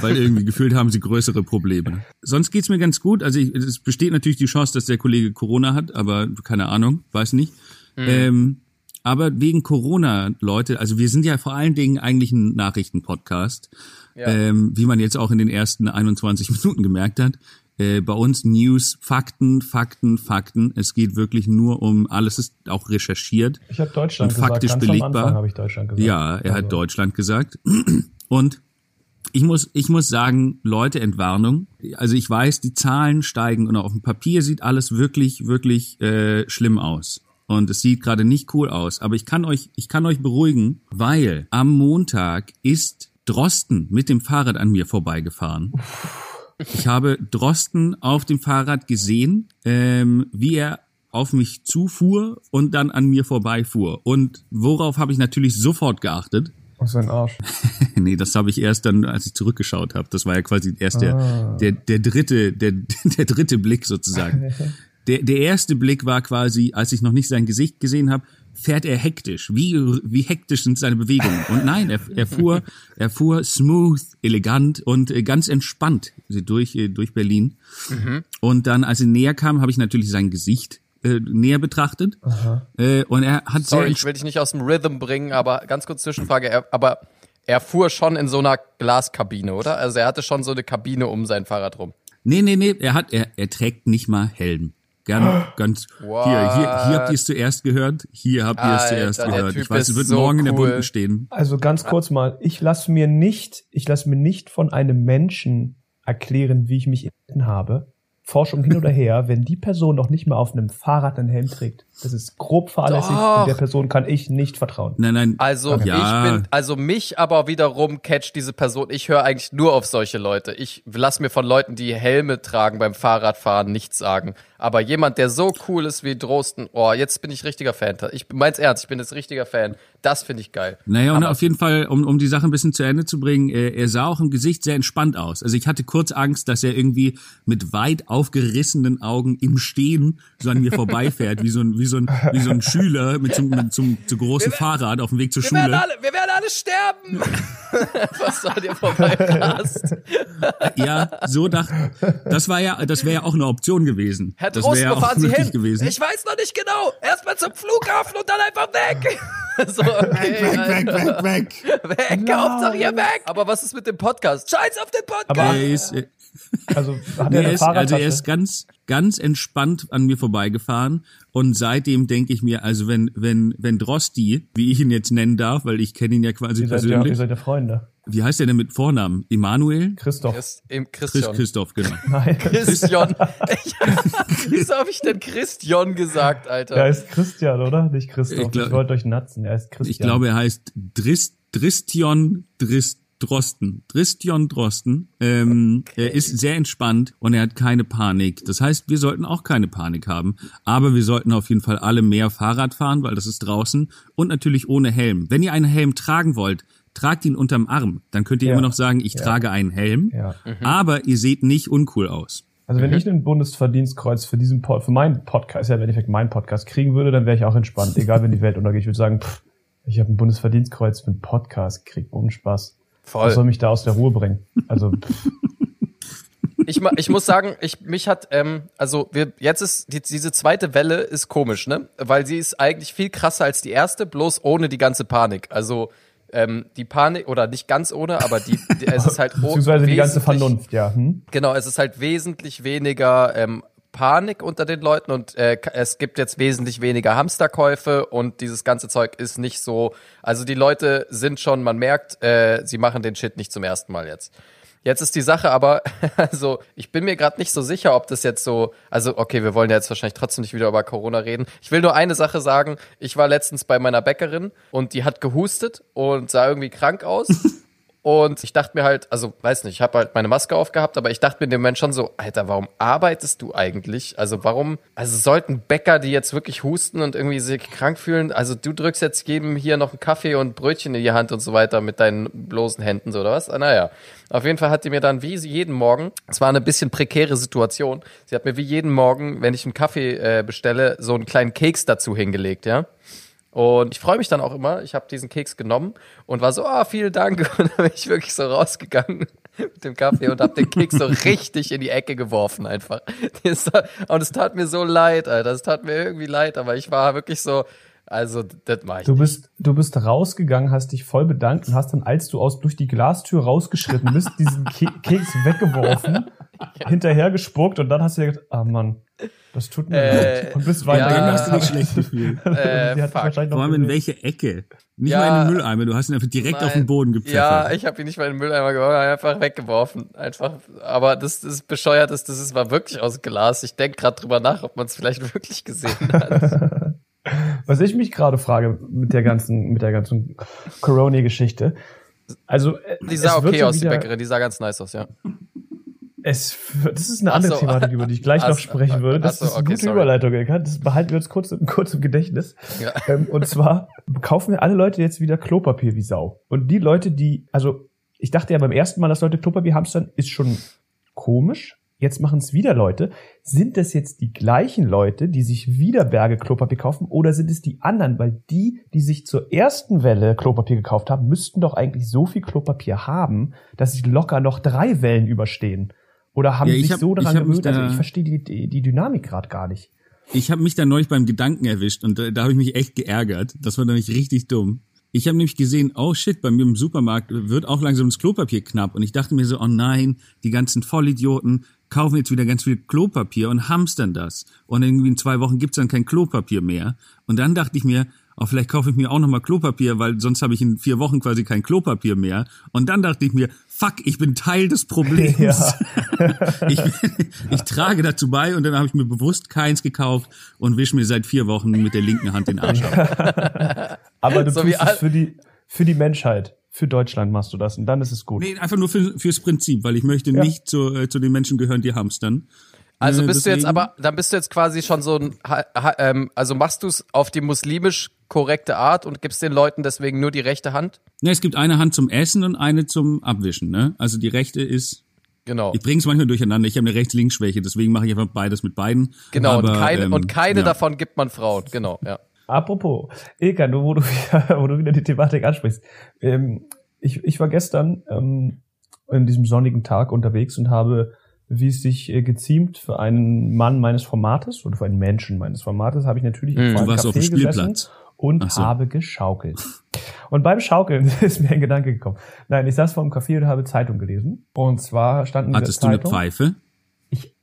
Speaker 1: weil irgendwie gefühlt haben sie größere Probleme. Sonst geht's mir ganz gut. Also ich, es besteht natürlich die Chance, dass der Kollege Corona hat, aber keine Ahnung, weiß nicht. Ähm, aber wegen Corona, Leute, also wir sind ja vor allen Dingen eigentlich ein Nachrichtenpodcast,
Speaker 2: Ja.
Speaker 1: ähm, wie man jetzt auch in den ersten 21 Minuten gemerkt hat. Äh, bei uns News, Fakten, Fakten, Fakten. Es geht wirklich nur um, alles ist auch recherchiert.
Speaker 3: Ich habe Deutschland
Speaker 1: Und
Speaker 3: gesagt.
Speaker 1: faktisch
Speaker 3: Ganz
Speaker 1: belegbar.
Speaker 3: am ich Deutschland gesagt.
Speaker 1: Ja, er hat
Speaker 3: Also,
Speaker 1: Deutschland gesagt. Und ich muss, ich muss sagen, Leute, Entwarnung. Also ich weiß, die Zahlen steigen und auf dem Papier sieht alles wirklich, wirklich äh, schlimm aus. Und es sieht gerade nicht cool aus. Aber ich kann euch, ich kann euch beruhigen, weil am Montag ist Drosten mit dem Fahrrad an mir vorbeigefahren. Ich habe Drosten auf dem Fahrrad gesehen, ähm, wie er auf mich zufuhr und dann an mir vorbeifuhr. Und worauf habe ich natürlich sofort geachtet?
Speaker 3: Für ein Arsch.
Speaker 1: nee, das habe ich erst dann, als ich zurückgeschaut habe. Das war ja quasi erst der,
Speaker 3: Ah.
Speaker 1: der, der dritte, der, der dritte Blick sozusagen. der, der erste Blick war quasi, als ich noch nicht sein Gesicht gesehen habe, fährt er hektisch. Wie, wie hektisch sind seine Bewegungen? Und nein, er, er fuhr, er fuhr smooth, elegant und äh, ganz entspannt durch, äh, durch Berlin. Mhm. Und dann, als er näher kam, habe ich natürlich sein Gesicht äh, näher betrachtet. Äh, und er hat
Speaker 2: Sorry,
Speaker 1: sehr
Speaker 2: ich will dich nicht aus dem Rhythm bringen, aber ganz kurz Zwischenfrage. Er, aber er fuhr schon in so einer Glaskabine, oder? Also er hatte schon so eine Kabine um sein Fahrrad rum.
Speaker 1: Nee, nee, nee, er hat, er, er trägt nicht mal Helm. Gern, ganz,
Speaker 2: What?
Speaker 1: hier, hier, hier habt ihr es zuerst gehört, hier habt ihr es zuerst gehört.
Speaker 2: Typ
Speaker 1: Ich weiß, es wird
Speaker 2: so
Speaker 1: morgen in der
Speaker 2: cool.
Speaker 1: Bunten stehen.
Speaker 3: Also ganz kurz mal, ich lasse mir nicht, ich lasse mir nicht von einem Menschen erklären, wie ich mich habe. Forschung hin oder her, wenn die Person noch nicht mal auf einem Fahrrad einen Helm trägt. Das ist grob fahrlässig
Speaker 2: Doch.
Speaker 3: und der Person kann ich nicht vertrauen.
Speaker 1: Nein, nein.
Speaker 2: Also
Speaker 1: Ja.
Speaker 2: ich bin, also mich aber wiederum catcht diese Person. Ich höre eigentlich nur auf solche Leute. Ich lass mir von Leuten, die Helme tragen beim Fahrradfahren, nichts sagen. Aber jemand, der so cool ist wie Drosten, oh, jetzt bin ich richtiger Fan. Ich mein's ernst, ich bin jetzt richtiger Fan. Das finde ich geil.
Speaker 1: Naja, und auf jeden Fall, um, um die Sache ein bisschen zu Ende zu bringen, äh, er sah auch im Gesicht sehr entspannt aus. Also ich hatte kurz Angst, dass er irgendwie mit weit aufgerissenen Augen im Stehen so an mir vorbeifährt, wie so ein, wie so ein, wie so ein Schüler mit so, mit so einem zu großen Fahrrad auf dem Weg zur
Speaker 2: Wir werden
Speaker 1: Schule.
Speaker 2: alle, wir werden alle sterben. Was soll dir vorbeirast?
Speaker 1: Ja, so dachte, das war ja, das wäre ja auch eine Option gewesen.
Speaker 2: Herr
Speaker 1: das
Speaker 2: Drosten, wo fahren Sie hin?
Speaker 1: gewesen.
Speaker 2: Ich weiß noch nicht genau. Erstmal zum Flughafen und dann einfach weg. so, okay.
Speaker 1: weg, weg, weg, weg.
Speaker 2: Weg, Hauptsache ihr weg. Aber was ist mit dem Podcast? Scheiß auf den Podcast.
Speaker 3: Aber-
Speaker 1: Er ist, äh,
Speaker 3: Also hat er
Speaker 1: er ist, also er ist ganz, ganz entspannt an mir vorbeigefahren und seitdem denke ich mir, also wenn, wenn, wenn Drosti, wie ich ihn jetzt nennen darf, weil ich kenne ihn ja quasi
Speaker 3: ihr, seid ja,
Speaker 1: persönlich,
Speaker 3: ihr seid ja Freunde.
Speaker 1: Wie heißt er denn mit Vornamen? Emanuel?
Speaker 3: Christoph.
Speaker 1: Chris,
Speaker 2: Christian.
Speaker 1: Christoph, genau.
Speaker 3: Nein.
Speaker 2: Christian. Ich, wieso habe ich denn Christian gesagt, Alter?
Speaker 3: Er heißt Christian, oder? Nicht Christoph.
Speaker 1: Ich
Speaker 3: Ich,
Speaker 1: glaub-
Speaker 3: wollte euch natzen. Er heißt Christian.
Speaker 1: Ich glaube, er heißt Drist, Dristion Drist, Drosten. Dristion Drosten. Ähm, Er ist sehr entspannt und er hat keine Panik. Das heißt, wir sollten auch keine Panik haben. Aber wir sollten auf jeden Fall alle mehr Fahrrad fahren, weil das ist draußen. Und natürlich ohne Helm. Wenn ihr einen Helm tragen wollt, tragt ihn unterm Arm. Dann könnt ihr
Speaker 3: Ja.
Speaker 1: immer noch sagen, ich trage einen Helm.
Speaker 3: Ja.
Speaker 1: Aber ihr seht nicht uncool aus.
Speaker 3: Also
Speaker 2: Mhm.
Speaker 3: wenn ich ein Bundesverdienstkreuz für diesen Pod, für meinen Podcast, ja im Endeffekt meinen Podcast kriegen würde, dann wäre ich auch entspannt, egal wenn die Welt untergeht. Ich würde sagen, pff, ich habe ein Bundesverdienstkreuz für einen Podcast gekriegt, ohne Spaß. Was soll
Speaker 2: Voll.
Speaker 3: mich da aus der Ruhe bringen? Also pff,
Speaker 2: Ich, ich muss sagen, ich, mich hat, ähm, also wir, jetzt ist, die, diese zweite Welle ist komisch, ne? Weil sie ist eigentlich viel krasser als die erste, bloß ohne die ganze Panik. Also, ähm, die Panik, oder nicht ganz ohne, aber die, die es ist halt
Speaker 3: beziehungsweise die ganze Vernunft, ja. Hm?
Speaker 2: Genau, es ist halt wesentlich weniger ähm, Panik unter den Leuten und äh, es gibt jetzt wesentlich weniger Hamsterkäufe und dieses ganze Zeug ist nicht so. Also die Leute sind schon, man merkt, äh, sie machen den Shit nicht zum ersten Mal jetzt. Jetzt ist die Sache aber, also ich bin mir gerade nicht so sicher, ob das jetzt so, also okay, wir wollen ja jetzt wahrscheinlich trotzdem nicht wieder über Corona reden. Ich will nur eine Sache sagen. Ich war letztens bei meiner Bäckerin und die hat gehustet und sah irgendwie krank aus. Und ich dachte mir halt, also weiß nicht, ich habe halt meine Maske aufgehabt, aber ich dachte mir in dem Moment schon so, Alter, warum arbeitest du eigentlich? Also warum, also sollten Bäcker, die jetzt wirklich husten und irgendwie sich krank fühlen, also du drückst jetzt jedem hier noch einen Kaffee und Brötchen in die Hand und so weiter mit deinen bloßen Händen, so oder was? Ah, naja. Auf jeden Fall hat die mir dann wie jeden Morgen, es war eine bisschen prekäre Situation, sie hat mir wie jeden Morgen, wenn ich einen Kaffee äh, bestelle, so einen kleinen Keks dazu hingelegt, ja. Und ich freue mich dann auch immer. Ich habe diesen Keks genommen und war so, ah, vielen Dank. Und dann bin ich wirklich so rausgegangen mit dem Kaffee und habe den Keks so richtig in die Ecke geworfen einfach. Und es tat mir so leid, Alter. Es tat mir irgendwie leid, aber ich war wirklich so, also das mach ich
Speaker 3: Du
Speaker 2: nicht.
Speaker 3: bist, du bist rausgegangen, hast dich voll bedankt und hast dann, als du aus durch die Glastür rausgeschritten bist, diesen Ke Keks weggeworfen, hinterher gespuckt und dann hast du dir gedacht, ah Mann, das tut mir
Speaker 2: Äh,
Speaker 3: leid. Und bist
Speaker 2: ja.
Speaker 3: weiter.
Speaker 2: Dann
Speaker 1: hast du dich schlecht gefühlt.
Speaker 2: Äh, fuck.
Speaker 3: wahrscheinlich noch
Speaker 1: Vor allem in welche Ecke? Nicht
Speaker 2: Ja.
Speaker 1: mal in den Mülleimer, du hast ihn einfach direkt auf den Boden
Speaker 2: Ja,
Speaker 1: gepfeffert.
Speaker 2: ich habe ihn nicht mal in den Mülleimer geworfen, einfach weggeworfen. Einfach. Aber das, das ist bescheuert, ist, das ist, war wirklich aus Glas. Ich denke gerade drüber nach, ob man es vielleicht wirklich gesehen hat.
Speaker 3: Was ich mich gerade frage mit der ganzen, mit der ganzen Corona-Geschichte. Also, äh,
Speaker 2: Die sah okay
Speaker 3: so
Speaker 2: aus, die Bäckerin, die sah ganz nice aus, ja.
Speaker 3: Es, das ist eine andere
Speaker 2: so.
Speaker 3: Thematik, über die ich gleich noch sprechen würde. Das
Speaker 2: so,
Speaker 3: ist eine
Speaker 2: okay,
Speaker 3: gute
Speaker 2: sorry.
Speaker 3: Überleitung, Ilka. Das behalten wir uns kurz, im- kurz im Gedächtnis.
Speaker 2: Ja.
Speaker 3: Ähm, und zwar kaufen wir alle Leute jetzt wieder Klopapier wie Sau. Und die Leute, die, also ich dachte ja beim ersten Mal, dass Leute Klopapier hamstern, ist schon komisch. Jetzt machen es wieder Leute. Sind das jetzt die gleichen Leute, die sich wieder Berge Klopapier kaufen oder sind es die anderen? Weil die, die sich zur ersten Welle Klopapier gekauft haben, müssten doch eigentlich so viel Klopapier haben, dass sie locker noch drei Wellen überstehen. Oder haben
Speaker 1: Ja,
Speaker 3: sich
Speaker 1: hab-
Speaker 3: so daran gewöhnt? Also
Speaker 1: da-
Speaker 3: ich verstehe die, die, Dynamik gerade gar nicht.
Speaker 1: Ich habe mich da neulich beim Gedanken erwischt und äh, da habe ich mich echt geärgert. Das war nämlich richtig dumm. Ich habe nämlich gesehen, oh shit, bei mir im Supermarkt wird auch langsam das Klopapier knapp. Und ich dachte mir so, oh nein, die ganzen Vollidioten kaufen jetzt wieder ganz viel Klopapier und hamstern das. Und irgendwie in zwei Wochen gibt's dann kein Klopapier mehr. Und dann dachte ich mir, oh, vielleicht kaufe ich mir auch nochmal Klopapier, weil sonst habe ich in vier Wochen quasi kein Klopapier mehr. Und dann dachte ich mir, fuck, ich bin Teil des Problems.
Speaker 3: Ja.
Speaker 1: ich, ich trage dazu bei und dann habe ich mir bewusst keins gekauft und wische mir seit vier Wochen mit der linken Hand den Arsch ab.
Speaker 3: Aber du
Speaker 2: So
Speaker 3: tust es für die, für die Menschheit. Für Deutschland machst du das und dann ist es gut.
Speaker 1: Nee, einfach nur für, fürs Prinzip, weil ich möchte
Speaker 3: Ja.
Speaker 1: nicht zu, äh, zu den Menschen gehören, die hamstern.
Speaker 2: Also
Speaker 1: Äh,
Speaker 2: bist du jetzt aber, dann bist du jetzt quasi schon so ein, ha, ha, ähm, also machst du es auf die muslimisch korrekte Art und gibst den Leuten deswegen nur die rechte Hand?
Speaker 1: Ne, es gibt eine Hand zum Essen und eine zum Abwischen. Ne? Also die rechte ist,
Speaker 2: Genau.
Speaker 1: ich bringe es manchmal durcheinander. Ich habe eine Rechts-Links-Schwäche, deswegen mache ich einfach beides mit beiden.
Speaker 2: Genau,
Speaker 1: Aber,
Speaker 2: und keine,
Speaker 1: ähm,
Speaker 2: und keine
Speaker 1: ja.
Speaker 2: davon gibt man Frauen. Genau, ja.
Speaker 3: Apropos, Ilka, du, wo du wieder, wo du wieder die Thematik ansprichst. Ähm, ich, ich war gestern ähm, in diesem sonnigen Tag unterwegs und habe, wie es sich äh, geziemt für einen Mann meines Formates oder für einen Menschen meines Formates, habe ich natürlich
Speaker 2: Mhm.
Speaker 1: warst auf dem
Speaker 3: Café gesessen
Speaker 1: Spielplatz.
Speaker 3: Und
Speaker 1: so.
Speaker 3: habe geschaukelt. Und beim Schaukeln ist mir ein Gedanke gekommen. Nein, ich saß vor dem Café und habe Zeitung gelesen. Und zwar standen in der
Speaker 1: Hattest du eine
Speaker 3: Zeitung.
Speaker 1: Pfeife?
Speaker 3: Ich,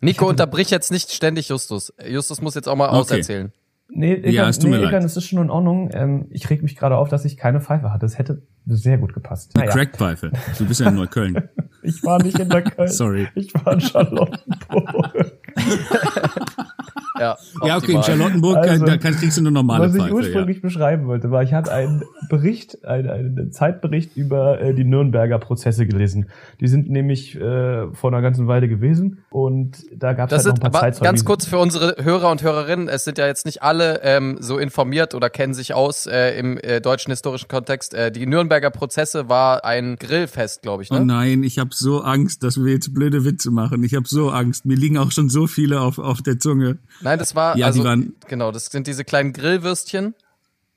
Speaker 2: Nico, unterbrich jetzt nicht ständig Justus. Justus muss jetzt auch mal
Speaker 1: Okay.
Speaker 2: auserzählen.
Speaker 3: Nee, Ilkan,
Speaker 1: Ja, es tut
Speaker 3: nee,
Speaker 1: mir
Speaker 3: Ilkan,
Speaker 1: leid.
Speaker 3: es ist schon in Ordnung. Ähm, ich reg mich gerade auf, dass ich keine Pfeife hatte. Es hätte sehr gut gepasst.
Speaker 1: Eine
Speaker 3: Naja,
Speaker 1: Crackpfeife. Du bist ja in Neukölln.
Speaker 3: ich war nicht in der Köln.
Speaker 1: Sorry.
Speaker 3: Ich war in Charlottenburg.
Speaker 1: Ja,
Speaker 2: Ja,
Speaker 1: okay, in. Charlottenburg
Speaker 3: Also,
Speaker 1: da kannst, kriegst du eine normale
Speaker 3: Was ich
Speaker 1: Pfeife. Ja.
Speaker 3: ursprünglich beschreiben wollte, war, ich hatte einen Bericht, einen, einen Zeitbericht über äh, die Nürnberger Prozesse gelesen. Die sind nämlich äh, vor einer ganzen Weile gewesen und da gab es halt noch ein paar Zeitzeugen.
Speaker 2: ganz kurz für unsere Hörer und Hörerinnen, es sind ja jetzt nicht alle ähm, so informiert oder kennen sich aus äh, im äh, deutschen historischen Kontext. Äh, die Nürnberger Prozesse war ein Grillfest, glaube ich,
Speaker 1: Oh
Speaker 2: ne?
Speaker 1: nein, ich habe so Angst, dass wir jetzt blöde Witze machen. Ich habe so Angst. Mir liegen auch schon so viele auf, auf der Zunge.
Speaker 2: Nein, das war
Speaker 1: Ja, die
Speaker 2: also
Speaker 1: waren-
Speaker 2: genau, das sind diese kleinen Grillwürstchen.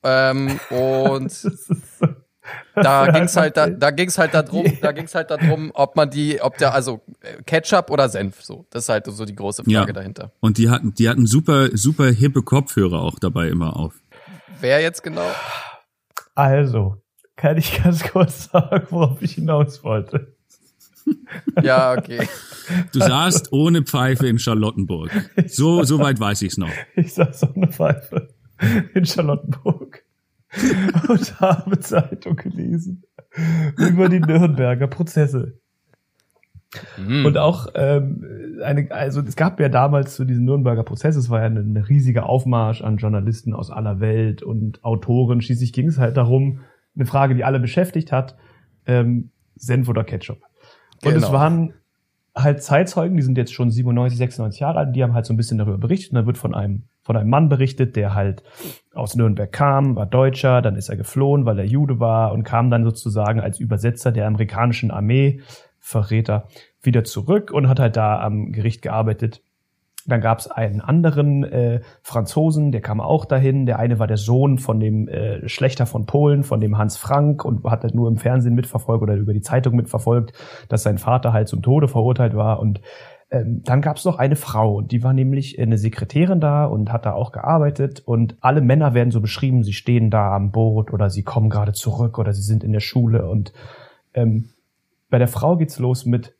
Speaker 2: Ähm, und da ging's halt da, da ging's halt darum, da ging's halt darum, ob man die, ob der also äh, Ketchup oder Senf, so. Das ist halt so die große Frage
Speaker 1: Ja.
Speaker 2: dahinter.
Speaker 1: Und die hatten, die hatten super, super hippe Kopfhörer auch dabei immer auf.
Speaker 2: Wer jetzt genau?
Speaker 3: Also, kann ich ganz kurz sagen, worauf ich hinaus wollte.
Speaker 2: Ja, okay.
Speaker 1: Du saßt ohne Pfeife in Charlottenburg. So, so weit weiß ich's noch.
Speaker 3: Ich saß einer Pfeife in Charlottenburg und habe Zeitung gelesen über die Nürnberger Prozesse.
Speaker 2: Hm.
Speaker 3: Und auch ähm, eine, also es gab ja damals zu diesen Nürnberger Prozesse, es war ja ein, ein riesiger Aufmarsch an Journalisten aus aller Welt und Autoren. Schließlich ging es halt darum, eine Frage, die alle beschäftigt hat, ähm, Senf oder Ketchup. Und
Speaker 2: Genau.
Speaker 3: es waren halt Zeitzeugen, die sind jetzt schon 97, 96 Jahre alt, die haben halt so ein bisschen darüber berichtet. Und da wird von einem, von einem Mann berichtet, der halt aus Nürnberg kam, war Deutscher, dann ist er geflohen, weil er Jude war und kam dann sozusagen als Übersetzer der amerikanischen Armee, Verräter, wieder zurück und hat halt da am Gericht gearbeitet. Dann gab es einen anderen äh, Franzosen, der kam auch dahin. Der eine war der Sohn von dem äh, Schlechter von Polen, von dem Hans Frank und hat halt nur im Fernsehen mitverfolgt oder über die Zeitung mitverfolgt, dass sein Vater halt zum Tode verurteilt war. Und ähm, dann gab es noch eine Frau, und die war nämlich eine Sekretärin da und hat da auch gearbeitet. Und alle Männer werden so beschrieben, sie stehen da am Boot oder sie kommen gerade zurück oder sie sind in der Schule. Und ähm, bei der Frau geht's los mit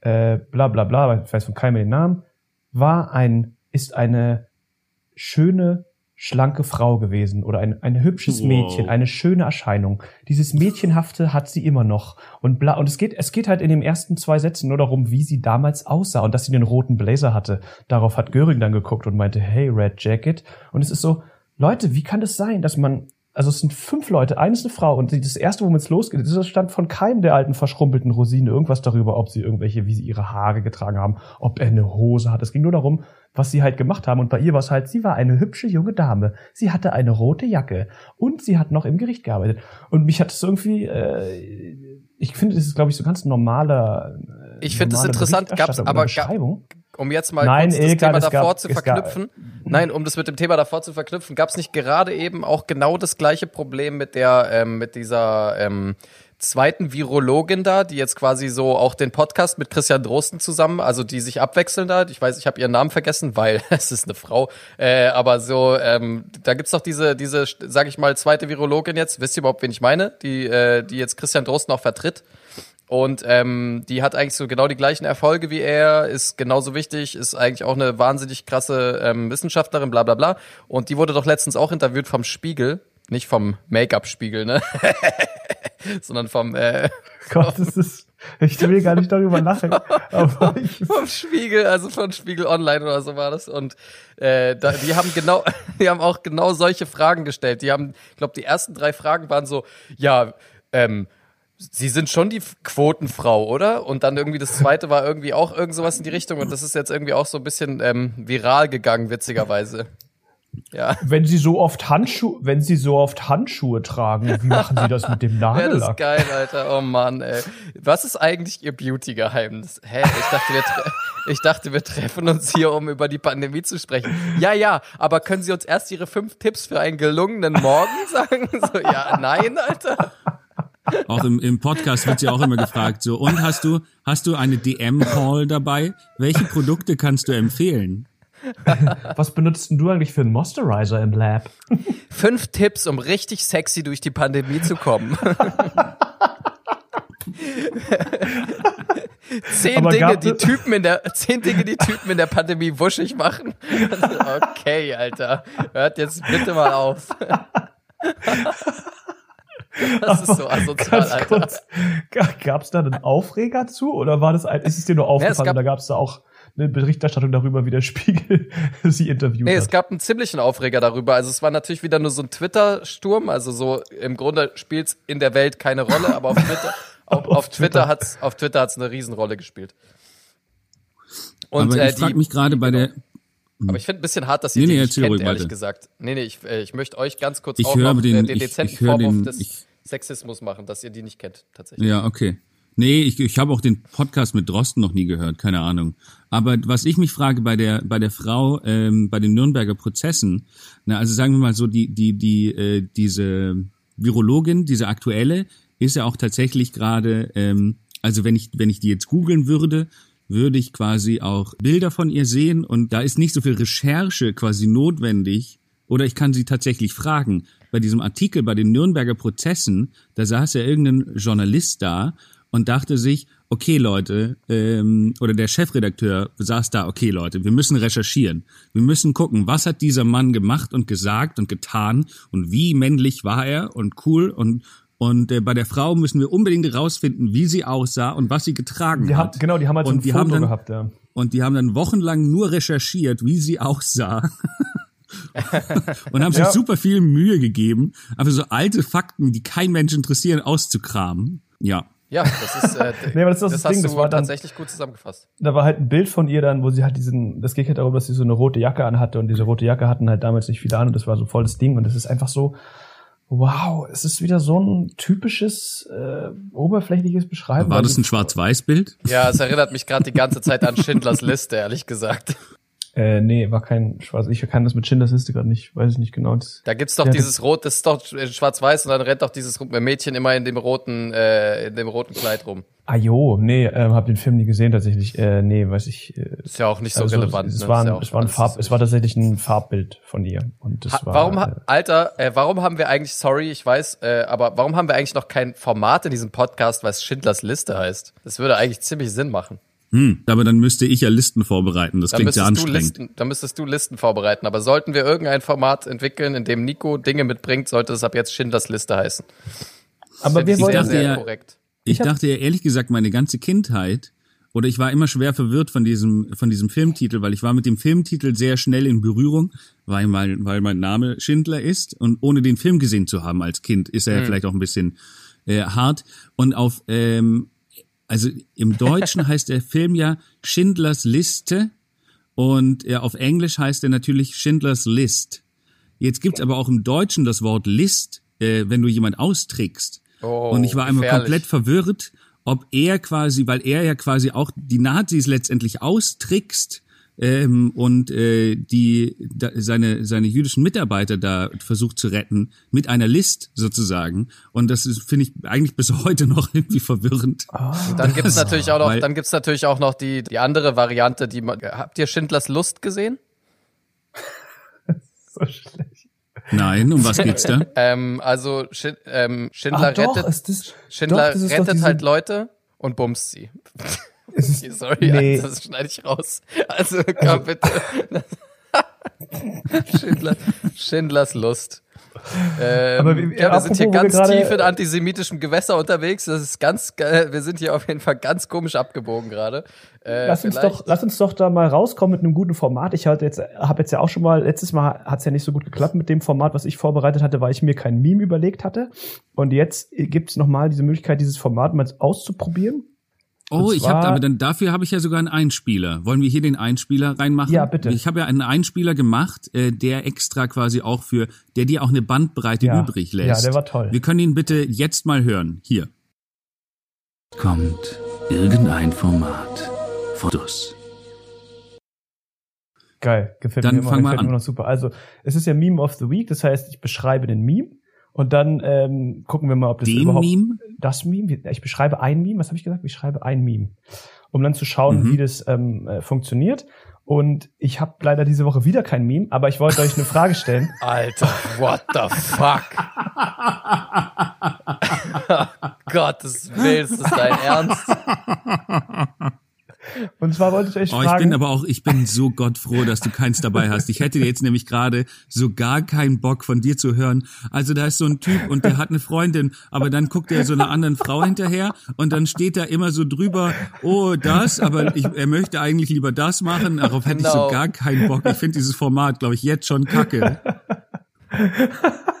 Speaker 3: äh, bla bla bla, ich weiß von keinem den Namen, war ein, ist eine schöne, schlanke Frau gewesen oder ein, ein hübsches
Speaker 1: Wow.
Speaker 3: Mädchen, eine schöne Erscheinung. Dieses Mädchenhafte hat sie immer noch. Und bla, und es geht, es geht halt in den ersten zwei Sätzen nur darum, wie sie damals aussah und dass sie den roten Blazer hatte. Darauf hat Göring dann geguckt und meinte, hey, Red Jacket. Und es ist so, Leute, wie kann das sein, dass man, also es sind fünf Leute, eines eine Frau und das erste, womit es losgeht, das stand von keinem der alten verschrumpelten Rosine irgendwas darüber, ob sie irgendwelche, wie sie ihre Haare getragen haben, ob er eine Hose hat. Es ging nur darum, was sie halt gemacht haben. Und bei ihr war es halt, sie war eine hübsche junge Dame. Sie hatte eine rote Jacke und sie hat noch im Gericht gearbeitet. Und mich hat es irgendwie, äh, ich finde, das ist, glaube ich, so ganz normaler,
Speaker 2: ich finde es interessant, gab's aber
Speaker 3: Beschreibung?
Speaker 2: Um jetzt mal
Speaker 3: Nein,
Speaker 2: kurz das
Speaker 3: Ilka,
Speaker 2: Thema davor
Speaker 3: gab-
Speaker 2: zu
Speaker 3: es gab-
Speaker 2: verknüpfen. Nein, um das mit dem Thema davor zu verknüpfen, gab es nicht gerade eben auch genau das gleiche Problem mit der, ähm, mit dieser ähm, zweiten Virologin da, die jetzt quasi so auch den Podcast mit Christian Drosten zusammen, also die sich abwechseln da. Ich weiß, ich habe ihren Namen vergessen, weil es ist eine Frau. Äh, aber so, ähm, da gibt's doch diese, diese, sag ich mal, zweite Virologin jetzt. Wisst ihr überhaupt, wen ich meine? Die, äh, die jetzt Christian Drosten auch vertritt. Und ähm, die hat eigentlich so genau die gleichen Erfolge wie er, ist genauso wichtig, ist eigentlich auch eine wahnsinnig krasse ähm, Wissenschaftlerin, bla bla bla. Und die wurde doch letztens auch interviewt vom Spiegel, nicht vom Make-up-Spiegel, ne? Sondern vom, äh,
Speaker 3: Gott, das ist. Ich will gar nicht darüber lachen. Aber ich,
Speaker 2: vom Spiegel, also von Spiegel Online oder so war das. Und äh, da, die haben genau, die haben auch genau solche Fragen gestellt. Die haben, ich glaube, die ersten drei Fragen waren so, ja, ähm, Sie sind schon die Quotenfrau, oder? Und dann irgendwie das zweite war irgendwie auch irgend sowas in die Richtung und das ist jetzt irgendwie auch so ein bisschen ähm, viral gegangen, witzigerweise. Ja.
Speaker 3: wenn Sie so oft Handschuhe, wenn Sie so oft Handschuhe tragen, wie machen Sie das mit dem
Speaker 2: Ja, das ist
Speaker 3: Nagellack?
Speaker 2: geil, Alter. Oh Mann, ey. Was ist eigentlich Ihr Beauty-Geheimnis? Hä? Ich dachte, wir ich dachte, wir treffen uns hier, um über die Pandemie zu sprechen. Ja, ja, aber können Sie uns erst Ihre fünf Tipps für einen gelungenen Morgen sagen? So, ja, nein, Alter.
Speaker 1: Auch im, im Podcast wird ja auch immer gefragt, so, und hast du, hast du eine DM-Call dabei? Welche Produkte kannst du empfehlen?
Speaker 3: Was benutzt denn du eigentlich für einen Moisturizer im Lab?
Speaker 2: Fünf Tipps, um richtig sexy durch die Pandemie zu kommen. zehn
Speaker 3: Aber
Speaker 2: Dinge, die Typen in der, zehn Dinge, die Typen in der Pandemie wuschig machen. Okay, Alter. Hört jetzt bitte mal auf. Das ist so asozial,
Speaker 3: Ganz
Speaker 2: Alter.
Speaker 3: kurz, gab es da einen Aufreger zu oder war das ein, ist es dir nur aufgefallen?
Speaker 2: gab-
Speaker 3: da gab es da auch eine Berichterstattung darüber, wie der Spiegel sie interviewt
Speaker 2: Nee,
Speaker 3: hat.
Speaker 2: es gab einen ziemlichen Aufreger darüber. Also es war natürlich wieder nur so ein Twitter-Sturm. Also so im Grunde spielt's in der Welt keine Rolle, aber auf Twitter, auf,
Speaker 3: Auf
Speaker 2: auf Twitter
Speaker 3: Twitter.
Speaker 2: hat's, auf Twitter hat's eine Riesenrolle gespielt. Und
Speaker 1: Aber
Speaker 2: äh,
Speaker 1: ich frage
Speaker 2: die,
Speaker 1: mich gerade bei der,
Speaker 2: aber ich finde ein bisschen hart, dass ihr
Speaker 1: Nee,
Speaker 2: die
Speaker 1: nee,
Speaker 2: nicht kennt,
Speaker 1: ruhig
Speaker 2: ehrlich
Speaker 1: weiter.
Speaker 2: gesagt. Nee, nee, ich, äh, ich möchte euch ganz kurz
Speaker 1: Ich
Speaker 2: auch noch
Speaker 1: den-
Speaker 2: äh, den
Speaker 1: ich-
Speaker 2: dezenten
Speaker 1: ich höre
Speaker 2: Vorwurf
Speaker 1: den-
Speaker 2: des
Speaker 1: ich-
Speaker 2: Sexismus machen, dass ihr die nicht kennt, tatsächlich.
Speaker 1: ja, okay. Nee, ich, ich habe auch den Podcast mit Drosten noch nie gehört, keine Ahnung. Aber was ich mich frage bei der bei der Frau ähm, bei den Nürnberger Prozessen, na, also sagen wir mal so die die die äh, diese Virologin, diese aktuelle, ist ja auch tatsächlich gerade, ähm, also wenn ich wenn ich die jetzt googeln würde, würde ich quasi auch Bilder von ihr sehen und da ist nicht so viel Recherche quasi notwendig oder ich kann sie tatsächlich fragen. Bei diesem Artikel bei den Nürnberger Prozessen, da saß ja irgendein Journalist da und dachte sich, okay Leute, ähm, oder der Chefredakteur saß da, okay Leute, wir müssen recherchieren. Wir müssen gucken, was hat dieser Mann gemacht und gesagt und getan und wie männlich war er und cool und und äh, bei der Frau müssen wir unbedingt rausfinden, wie sie aussah und was sie getragen
Speaker 3: die
Speaker 1: hat.
Speaker 3: haben, genau, die haben halt so
Speaker 1: Und
Speaker 3: ein
Speaker 1: die
Speaker 3: Foto
Speaker 1: haben dann-
Speaker 3: gehabt, ja.
Speaker 1: Und die haben dann wochenlang nur recherchiert, wie sie aussah. Und haben sich
Speaker 3: Ja.
Speaker 1: super viel Mühe gegeben, einfach so alte Fakten, die kein Mensch interessieren, auszukramen. Ja.
Speaker 2: Ja, das ist, äh,
Speaker 3: Nee, aber das ist das
Speaker 2: das
Speaker 3: Ding,
Speaker 2: hast
Speaker 3: das war dann-
Speaker 2: tatsächlich gut zusammengefasst.
Speaker 3: Da war halt ein Bild von ihr dann, wo sie halt diesen, das ging halt darum, dass sie so eine rote Jacke anhatte und diese rote Jacke hatten halt damals nicht viele an und das war so voll das Ding und das ist einfach so, wow, es ist wieder so ein typisches, äh, oberflächliches Beschreiben.
Speaker 1: War das ein Schwarz-Weiß-Bild?
Speaker 2: Ja, es erinnert mich gerade die ganze Zeit an Schindlers Liste, ehrlich gesagt.
Speaker 3: Äh, nee, war kein Schwarz. Ich kann das mit Schindlers Liste gerade nicht, weiß ich nicht genau. Das,
Speaker 2: Da gibt's doch
Speaker 3: Ja,
Speaker 2: dieses Rot, das ist doch äh, schwarz-weiß und dann rennt doch dieses Mädchen immer in dem roten, äh, in dem roten Kleid rum.
Speaker 3: ah jo, nee, ähm, hab den Film nie gesehen tatsächlich. Äh, nee, weiß ich. Äh,
Speaker 2: Ist ja auch nicht so
Speaker 3: also,
Speaker 2: relevant.
Speaker 3: Es
Speaker 2: ne?
Speaker 3: war, ein,
Speaker 2: ja
Speaker 3: es war ein Farb, es war tatsächlich ein Farbbild von ihr und das
Speaker 2: Ha,
Speaker 3: war.
Speaker 2: warum,
Speaker 3: äh,
Speaker 2: Alter, äh, warum haben wir eigentlich, sorry, ich weiß, äh, aber warum haben wir eigentlich noch kein Format in diesem Podcast, was Schindlers Liste heißt? Das würde eigentlich ziemlich Sinn machen.
Speaker 1: Hm, aber dann müsste ich ja Listen vorbereiten. Das
Speaker 2: Dann
Speaker 1: klingt sehr
Speaker 2: müsstest, du
Speaker 1: anstrengend.
Speaker 2: Listen, dann müsstest du Listen vorbereiten. Aber sollten wir irgendein Format entwickeln, in dem Nico Dinge mitbringt, sollte es ab jetzt Schindlers Liste heißen.
Speaker 3: aber wir wollen
Speaker 2: sehr, sehr
Speaker 1: ja-
Speaker 2: korrekt.
Speaker 1: Ich dachte ja ehrlich gesagt meine ganze Kindheit oder ich war immer schwer verwirrt von diesem von diesem Filmtitel, weil ich war mit dem Filmtitel sehr schnell in Berührung, weil mein weil mein Name Schindler ist und ohne den Film gesehen zu haben als Kind ist er ja vielleicht auch ein bisschen äh, hart und auf ähm, also im Deutschen heißt der Film ja Schindlers Liste und äh, auf Englisch heißt er natürlich Schindlers List. Jetzt gibt's aber auch im Deutschen das Wort List, äh, wenn du jemand austrickst.
Speaker 2: Oh,
Speaker 1: und ich war einmal
Speaker 2: gefährlich.
Speaker 1: komplett verwirrt, ob er quasi, weil er ja quasi auch die Nazis letztendlich austrickst ähm, und äh, die da, seine seine jüdischen Mitarbeiter da versucht zu retten mit einer List sozusagen und das finde ich eigentlich bis heute noch irgendwie verwirrend.
Speaker 2: Oh, dann gibt's natürlich auch noch dann gibt's natürlich auch noch die die andere Variante, die man, habt ihr Schindlers Lust gesehen?
Speaker 3: so schlecht.
Speaker 1: Nein, um was geht's da?
Speaker 2: ähm, also Schind, ähm, Schindler
Speaker 3: doch,
Speaker 2: rettet Schindler
Speaker 3: doch,
Speaker 2: rettet halt Leute und bumst sie.
Speaker 3: Es ist-
Speaker 2: Okay, sorry,
Speaker 3: nee.
Speaker 2: das schneide ich raus. Also komm bitte. Schindler, Schindlers Lust. Ähm,
Speaker 3: Aber wie-
Speaker 2: ja, wir sind hier
Speaker 3: wir
Speaker 2: ganz tief in antisemitischem Gewässer unterwegs. Das ist ganz. Wir sind hier auf jeden Fall ganz komisch abgebogen gerade. Äh,
Speaker 3: Lass uns, doch, lass uns doch da mal rauskommen mit einem guten Format. Ich hatte jetzt, habe jetzt ja auch schon mal, letztes Mal hat's ja nicht so gut geklappt mit dem Format, was ich vorbereitet hatte, weil ich mir kein Meme überlegt hatte. Und jetzt gibt's noch mal diese Möglichkeit, dieses Format mal auszuprobieren.
Speaker 1: Oh,
Speaker 3: Und
Speaker 1: ich habe
Speaker 3: zwar-
Speaker 1: aber dann dafür habe ich ja sogar einen Einspieler. Wollen wir hier den Einspieler reinmachen?
Speaker 3: Ja, bitte.
Speaker 1: Ich habe ja einen Einspieler gemacht, äh, der extra quasi auch für, der dir auch eine Bandbreite
Speaker 3: Ja.
Speaker 1: übrig lässt.
Speaker 3: Ja, der war toll.
Speaker 1: Wir können ihn bitte jetzt mal hören. Hier. Kommt irgendein Format. Fotos.
Speaker 3: Geil, gefällt
Speaker 1: Dann
Speaker 3: mir immer,
Speaker 1: fang mal an.
Speaker 3: noch super. Also, es ist ja Meme of the Week, das heißt, ich beschreibe den Meme und dann ähm, gucken wir mal, ob das
Speaker 1: Den
Speaker 3: überhaupt
Speaker 1: Meme?
Speaker 3: das Meme, ich beschreibe ein Meme, was habe ich gesagt? Ich schreibe ein Meme, um dann zu schauen,
Speaker 1: Mhm.
Speaker 3: wie das ähm, äh, funktioniert. Und ich habe leider diese Woche wieder kein Meme, aber ich wollte euch eine Frage stellen.
Speaker 2: Alter, what the fuck? Gottes Willen, ist das dein Ernst?
Speaker 3: Zwar wollte ich euch
Speaker 1: Oh, ich
Speaker 3: fragen.
Speaker 1: bin aber auch, ich bin so gottfroh, dass du keins dabei hast. Ich hätte jetzt nämlich gerade so gar keinen Bock von dir zu hören. Also da ist so ein Typ und der hat eine Freundin, aber dann guckt er so einer anderen Frau hinterher und dann steht da immer so drüber, oh das, aber ich, er möchte eigentlich lieber das machen. Darauf hätte ich so
Speaker 2: Genau.
Speaker 1: gar keinen Bock. Ich finde dieses Format, glaube ich, jetzt schon kacke.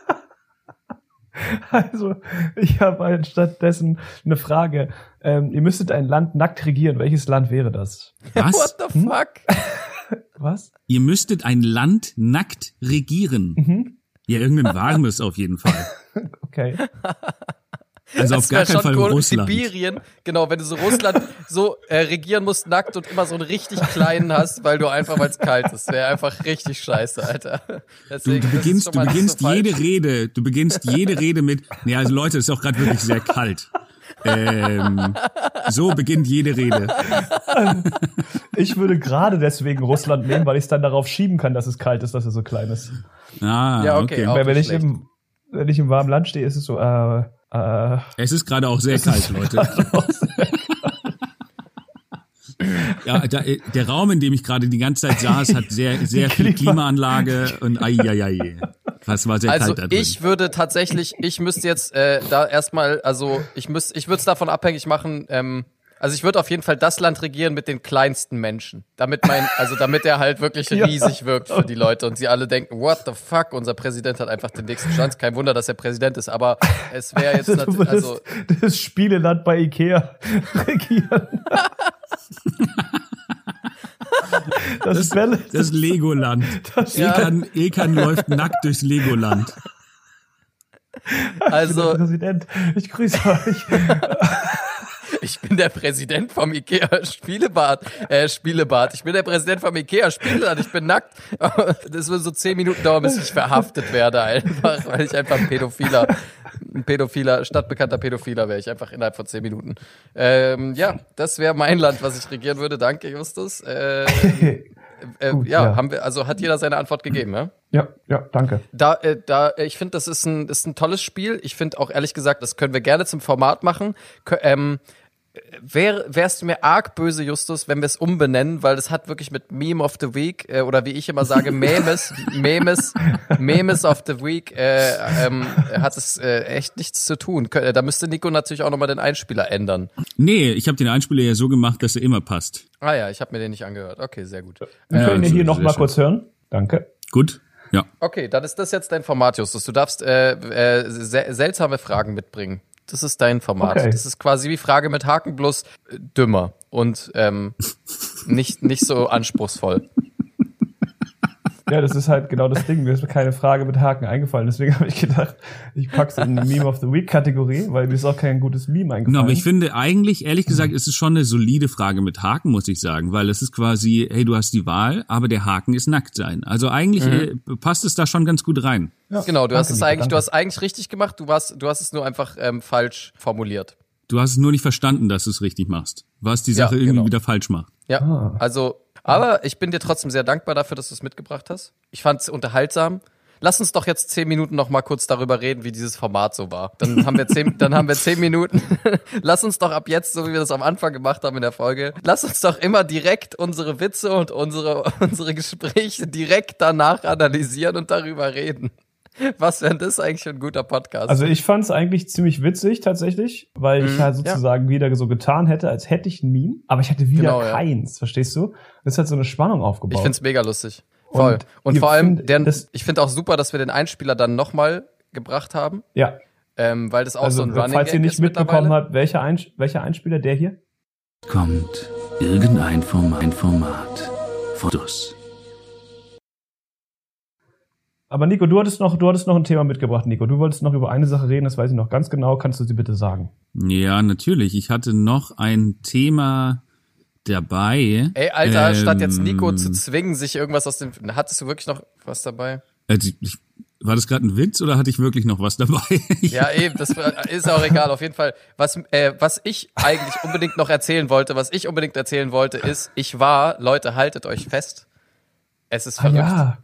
Speaker 3: Also, ich habe halt stattdessen eine Frage. Ähm, ihr müsstet ein Land nackt regieren. Welches Land wäre das?
Speaker 1: Was?
Speaker 2: What the fuck?
Speaker 3: Was?
Speaker 1: Ihr müsstet ein Land nackt regieren.
Speaker 3: Mhm.
Speaker 1: Ja, irgendein warmes auf jeden Fall.
Speaker 3: Okay.
Speaker 1: Also auf
Speaker 2: Das
Speaker 1: gar
Speaker 2: wär
Speaker 1: keinen
Speaker 2: schon
Speaker 1: Fall
Speaker 2: cool.
Speaker 1: Russland.
Speaker 2: Sibirien, genau, wenn du so Russland so äh, regieren musst nackt und immer so einen richtig kleinen hast, weil du einfach, weil es kalt ist, wäre einfach richtig scheiße, Alter.
Speaker 1: Du,
Speaker 2: Deswegen,
Speaker 1: du beginnst, du beginnst
Speaker 2: so falsch.
Speaker 1: jede Rede, du beginnst jede Rede mit, nee, also Leute, es ist auch gerade wirklich sehr kalt. Ähm, so beginnt jede Rede.
Speaker 3: Ich würde gerade deswegen Russland nehmen, weil ich es dann darauf schieben kann, dass es kalt ist, dass es so klein ist.
Speaker 1: Ah,
Speaker 2: Ja, okay,
Speaker 1: okay.
Speaker 2: auch
Speaker 3: Weil wenn ich, im, wenn ich im warmen Land stehe, ist es so, äh, äh,
Speaker 1: Es ist gerade auch sehr kalt, Leute. Ja, da, äh, der Raum, in dem ich gerade die ganze Zeit saß, hat sehr, sehr viel
Speaker 3: Klima-
Speaker 1: Klimaanlage und ai, ai, ai. Das war sehr
Speaker 2: Also
Speaker 1: kalt da drin.
Speaker 2: ich würde tatsächlich, ich müsste jetzt äh, da erstmal, also ich müsste, ich würde es davon abhängig machen. Ähm, also ich würde auf jeden Fall das Land regieren mit den kleinsten Menschen, damit mein, also damit er halt wirklich
Speaker 3: Ja.
Speaker 2: riesig wirkt für die Leute und sie alle denken, what the fuck, unser Präsident hat einfach den nächsten Chance. Kein Wunder, dass er Präsident ist, aber es wäre jetzt
Speaker 3: also, du
Speaker 2: also
Speaker 3: das Spieleland bei Ikea regieren. das, Bälle,
Speaker 1: Das Legoland.
Speaker 2: Ja.
Speaker 1: Ekan, Ekan läuft nackt durchs Legoland.
Speaker 2: also
Speaker 3: Präsident, ich grüße euch.
Speaker 2: Ich bin der Präsident vom Ikea Spielebad, äh, Spielebad. Ich bin der Präsident vom Ikea Spielebad. Ich bin nackt. Das wird so zehn Minuten dauern, bis ich verhaftet werde einfach, weil ich einfach ein Pädophiler, ein Pädophiler, stadtbekannter Pädophiler wäre ich einfach innerhalb von zehn Minuten. Ähm, ja, das wäre mein Land, was ich regieren würde. Danke, Justus. Äh, äh,
Speaker 3: Gut,
Speaker 2: ja,
Speaker 3: ja.
Speaker 2: haben wir, also hat jeder seine Antwort gegeben, ja?
Speaker 3: Ja, ja, danke.
Speaker 2: Da, äh, da, äh, ich finde, das ist ein, ist ein tolles Spiel. Ich finde auch ehrlich gesagt, das können wir gerne zum Format machen. Kö ähm, wär, wärst du mir arg böse, Justus, wenn wir es umbenennen, weil das hat wirklich mit Meme of the Week äh, oder wie ich immer sage, Memes, Memes, Memes of the Week äh, ähm, hat es äh, echt nichts zu tun. Äh, Da müsste Nico natürlich auch nochmal den Einspieler ändern.
Speaker 1: Nee, ich habe den Einspieler ja so gemacht, dass er immer passt.
Speaker 2: Ah ja, ich habe mir den nicht angehört. Okay, sehr gut.
Speaker 3: Wir können ja
Speaker 1: also
Speaker 3: hier noch
Speaker 1: sehr
Speaker 3: mal
Speaker 1: schön.
Speaker 3: kurz hören. Danke.
Speaker 1: Gut? Ja.
Speaker 2: Okay, dann ist das jetzt dein Format, Justus. Du darfst äh, äh, se seltsame Fragen mitbringen. Das ist dein Format.
Speaker 3: Okay.
Speaker 2: Das ist quasi wie Frage mit Haken, bloß äh, dümmer und ähm, nicht, nicht so anspruchsvoll.
Speaker 3: Ja, das ist halt genau das Ding. Mir ist keine Frage mit Haken eingefallen. Deswegen habe ich gedacht, ich pack's in die Meme of the Week Kategorie, weil mir ist auch kein gutes Meme eingefallen.
Speaker 1: Genau, aber ich finde eigentlich, ehrlich gesagt, ist es schon eine solide Frage mit Haken, muss ich sagen, weil es ist quasi, hey, du hast die Wahl, aber der Haken ist nackt sein. Also eigentlich
Speaker 2: Mhm.
Speaker 1: äh, passt es da schon ganz gut rein.
Speaker 3: Ja,
Speaker 2: Genau, du
Speaker 3: danke,
Speaker 2: hast es eigentlich,
Speaker 3: danke.
Speaker 2: du hast eigentlich richtig gemacht, du warst, du hast es nur einfach ähm, falsch formuliert.
Speaker 1: Du hast es nur nicht verstanden, dass du es richtig machst. Was die Sache
Speaker 2: Ja,
Speaker 1: irgendwie
Speaker 2: genau.
Speaker 1: wieder falsch macht.
Speaker 2: Ja,
Speaker 3: Ah.
Speaker 2: also, aber ich bin dir trotzdem sehr dankbar dafür, dass du es mitgebracht hast. Ich fand es unterhaltsam. Lass uns doch jetzt zehn Minuten noch mal kurz darüber reden, wie dieses Format so war. Dann haben wir zehn, dann haben wir zehn Minuten. Lass uns doch ab jetzt, so wie wir das am Anfang gemacht haben in der Folge, lass uns doch immer direkt unsere Witze und unsere, unsere Gespräche direkt danach analysieren und darüber reden. Was wäre das eigentlich für ein guter Podcast?
Speaker 3: Also ich fand es eigentlich ziemlich witzig tatsächlich, weil ich
Speaker 2: Mhm,
Speaker 3: halt sozusagen wieder so getan hätte, als hätte ich ein Meme, aber ich hatte wieder
Speaker 2: Genau, ja.
Speaker 3: keins, verstehst du? Das hat so eine Spannung aufgebaut.
Speaker 2: Ich find's mega lustig. Voll.
Speaker 3: Und
Speaker 2: Und, vor allem,
Speaker 3: findet
Speaker 2: der,
Speaker 3: das-
Speaker 2: ich finde auch super, dass wir den Einspieler dann nochmal gebracht haben,
Speaker 3: ja,
Speaker 2: ähm, weil das auch
Speaker 3: also
Speaker 2: so ein Running
Speaker 3: falls ihr nicht
Speaker 2: ist
Speaker 3: mitbekommen habt, welcher, Eins welcher Einspieler, der hier?
Speaker 1: Kommt irgendein Format, Format. Fotos.
Speaker 3: Aber Nico, du hattest noch, du hattest noch ein Thema mitgebracht, Nico. Du wolltest noch über eine Sache reden, das weiß ich noch ganz genau. Kannst du sie bitte sagen?
Speaker 1: Ja, natürlich. Ich hatte noch ein Thema dabei.
Speaker 2: Ey, Alter, statt jetzt
Speaker 1: Ähm,
Speaker 2: Nico zu zwingen, sich irgendwas aus dem. Hattest du wirklich noch was dabei?
Speaker 1: Also ich, war das gerade ein Witz oder hatte ich wirklich noch was dabei?
Speaker 2: Ja, eben, das ist auch egal. Auf jeden Fall. Was, äh, was ich eigentlich unbedingt noch erzählen wollte, was ich unbedingt erzählen wollte, ist, ich war, Leute, haltet euch fest. Es ist
Speaker 3: Ah,
Speaker 2: verrückt.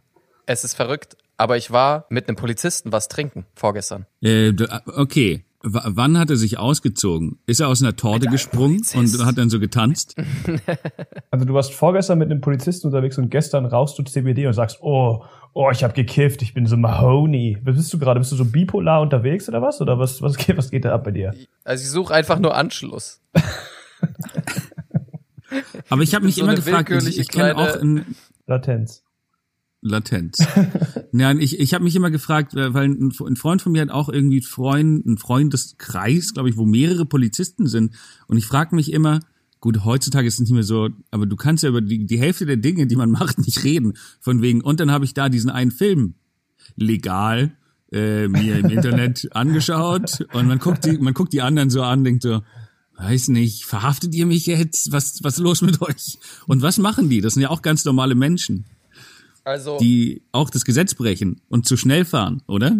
Speaker 2: Es ist verrückt. Aber ich war mit einem Polizisten was trinken vorgestern.
Speaker 1: Äh, d- okay. W wann hat er sich ausgezogen? Ist er aus einer Torte gesprungen
Speaker 2: Polizist.
Speaker 1: und hat dann so getanzt?
Speaker 3: Also du warst vorgestern mit einem Polizisten unterwegs und gestern rauchst du CBD und sagst, oh, oh, ich habe gekifft, ich bin so Mahoney. Was bist du gerade? Bist du so bipolar unterwegs oder was? Oder was, was, geht, was geht da ab bei dir?
Speaker 2: Also ich suche einfach nur Anschluss.
Speaker 1: Aber ich habe mich
Speaker 2: so
Speaker 1: immer gefragt, ich, ich kenne auch in
Speaker 3: Latenz.
Speaker 1: Latenz. Nein, ich, ich habe mich immer gefragt, äh, weil ein, ein Freund von mir hat auch irgendwie Freund, ein Freundeskreis, glaube ich, wo mehrere Polizisten sind. Und ich frage mich immer, gut, heutzutage ist es nicht mehr so, aber du kannst ja über die, die Hälfte der Dinge, die man macht, nicht reden. Von wegen, und dann habe ich da diesen einen Film legal äh, mir im Internet angeschaut und man guckt die, man guckt die anderen so an, denkt so, weiß nicht, verhaftet ihr mich jetzt? Was, was ist los mit euch? Und was machen die? Das sind ja auch ganz normale Menschen
Speaker 2: Also,
Speaker 1: die auch das Gesetz brechen und zu schnell fahren, oder?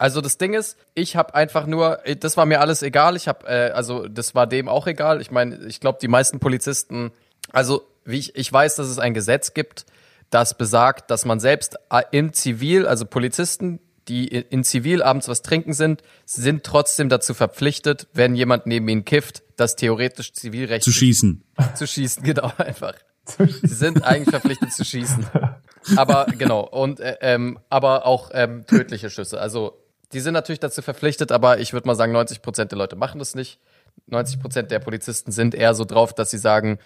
Speaker 2: also das Ding ist, ich habe einfach nur, das war mir alles egal. Ich habe, äh, also das war dem auch egal. Ich meine, ich glaube, die meisten Polizisten, also wie ich, ich weiß, dass es ein Gesetz gibt, das besagt, dass man selbst äh, im Zivil, also Polizisten, die in Zivil abends was trinken sind, sind trotzdem dazu verpflichtet, wenn jemand neben ihnen kifft, das theoretisch Zivilrecht
Speaker 1: Zu schießen.
Speaker 2: zu schießen, genau einfach. Sie sind eigentlich verpflichtet zu schießen. Aber genau, und äh, ähm, aber auch ähm, tödliche Schüsse. Also die sind natürlich dazu verpflichtet, aber ich würde mal sagen, 90 Prozent der Leute machen das nicht. 90 Prozent der Polizisten sind eher so drauf, dass sie sagen,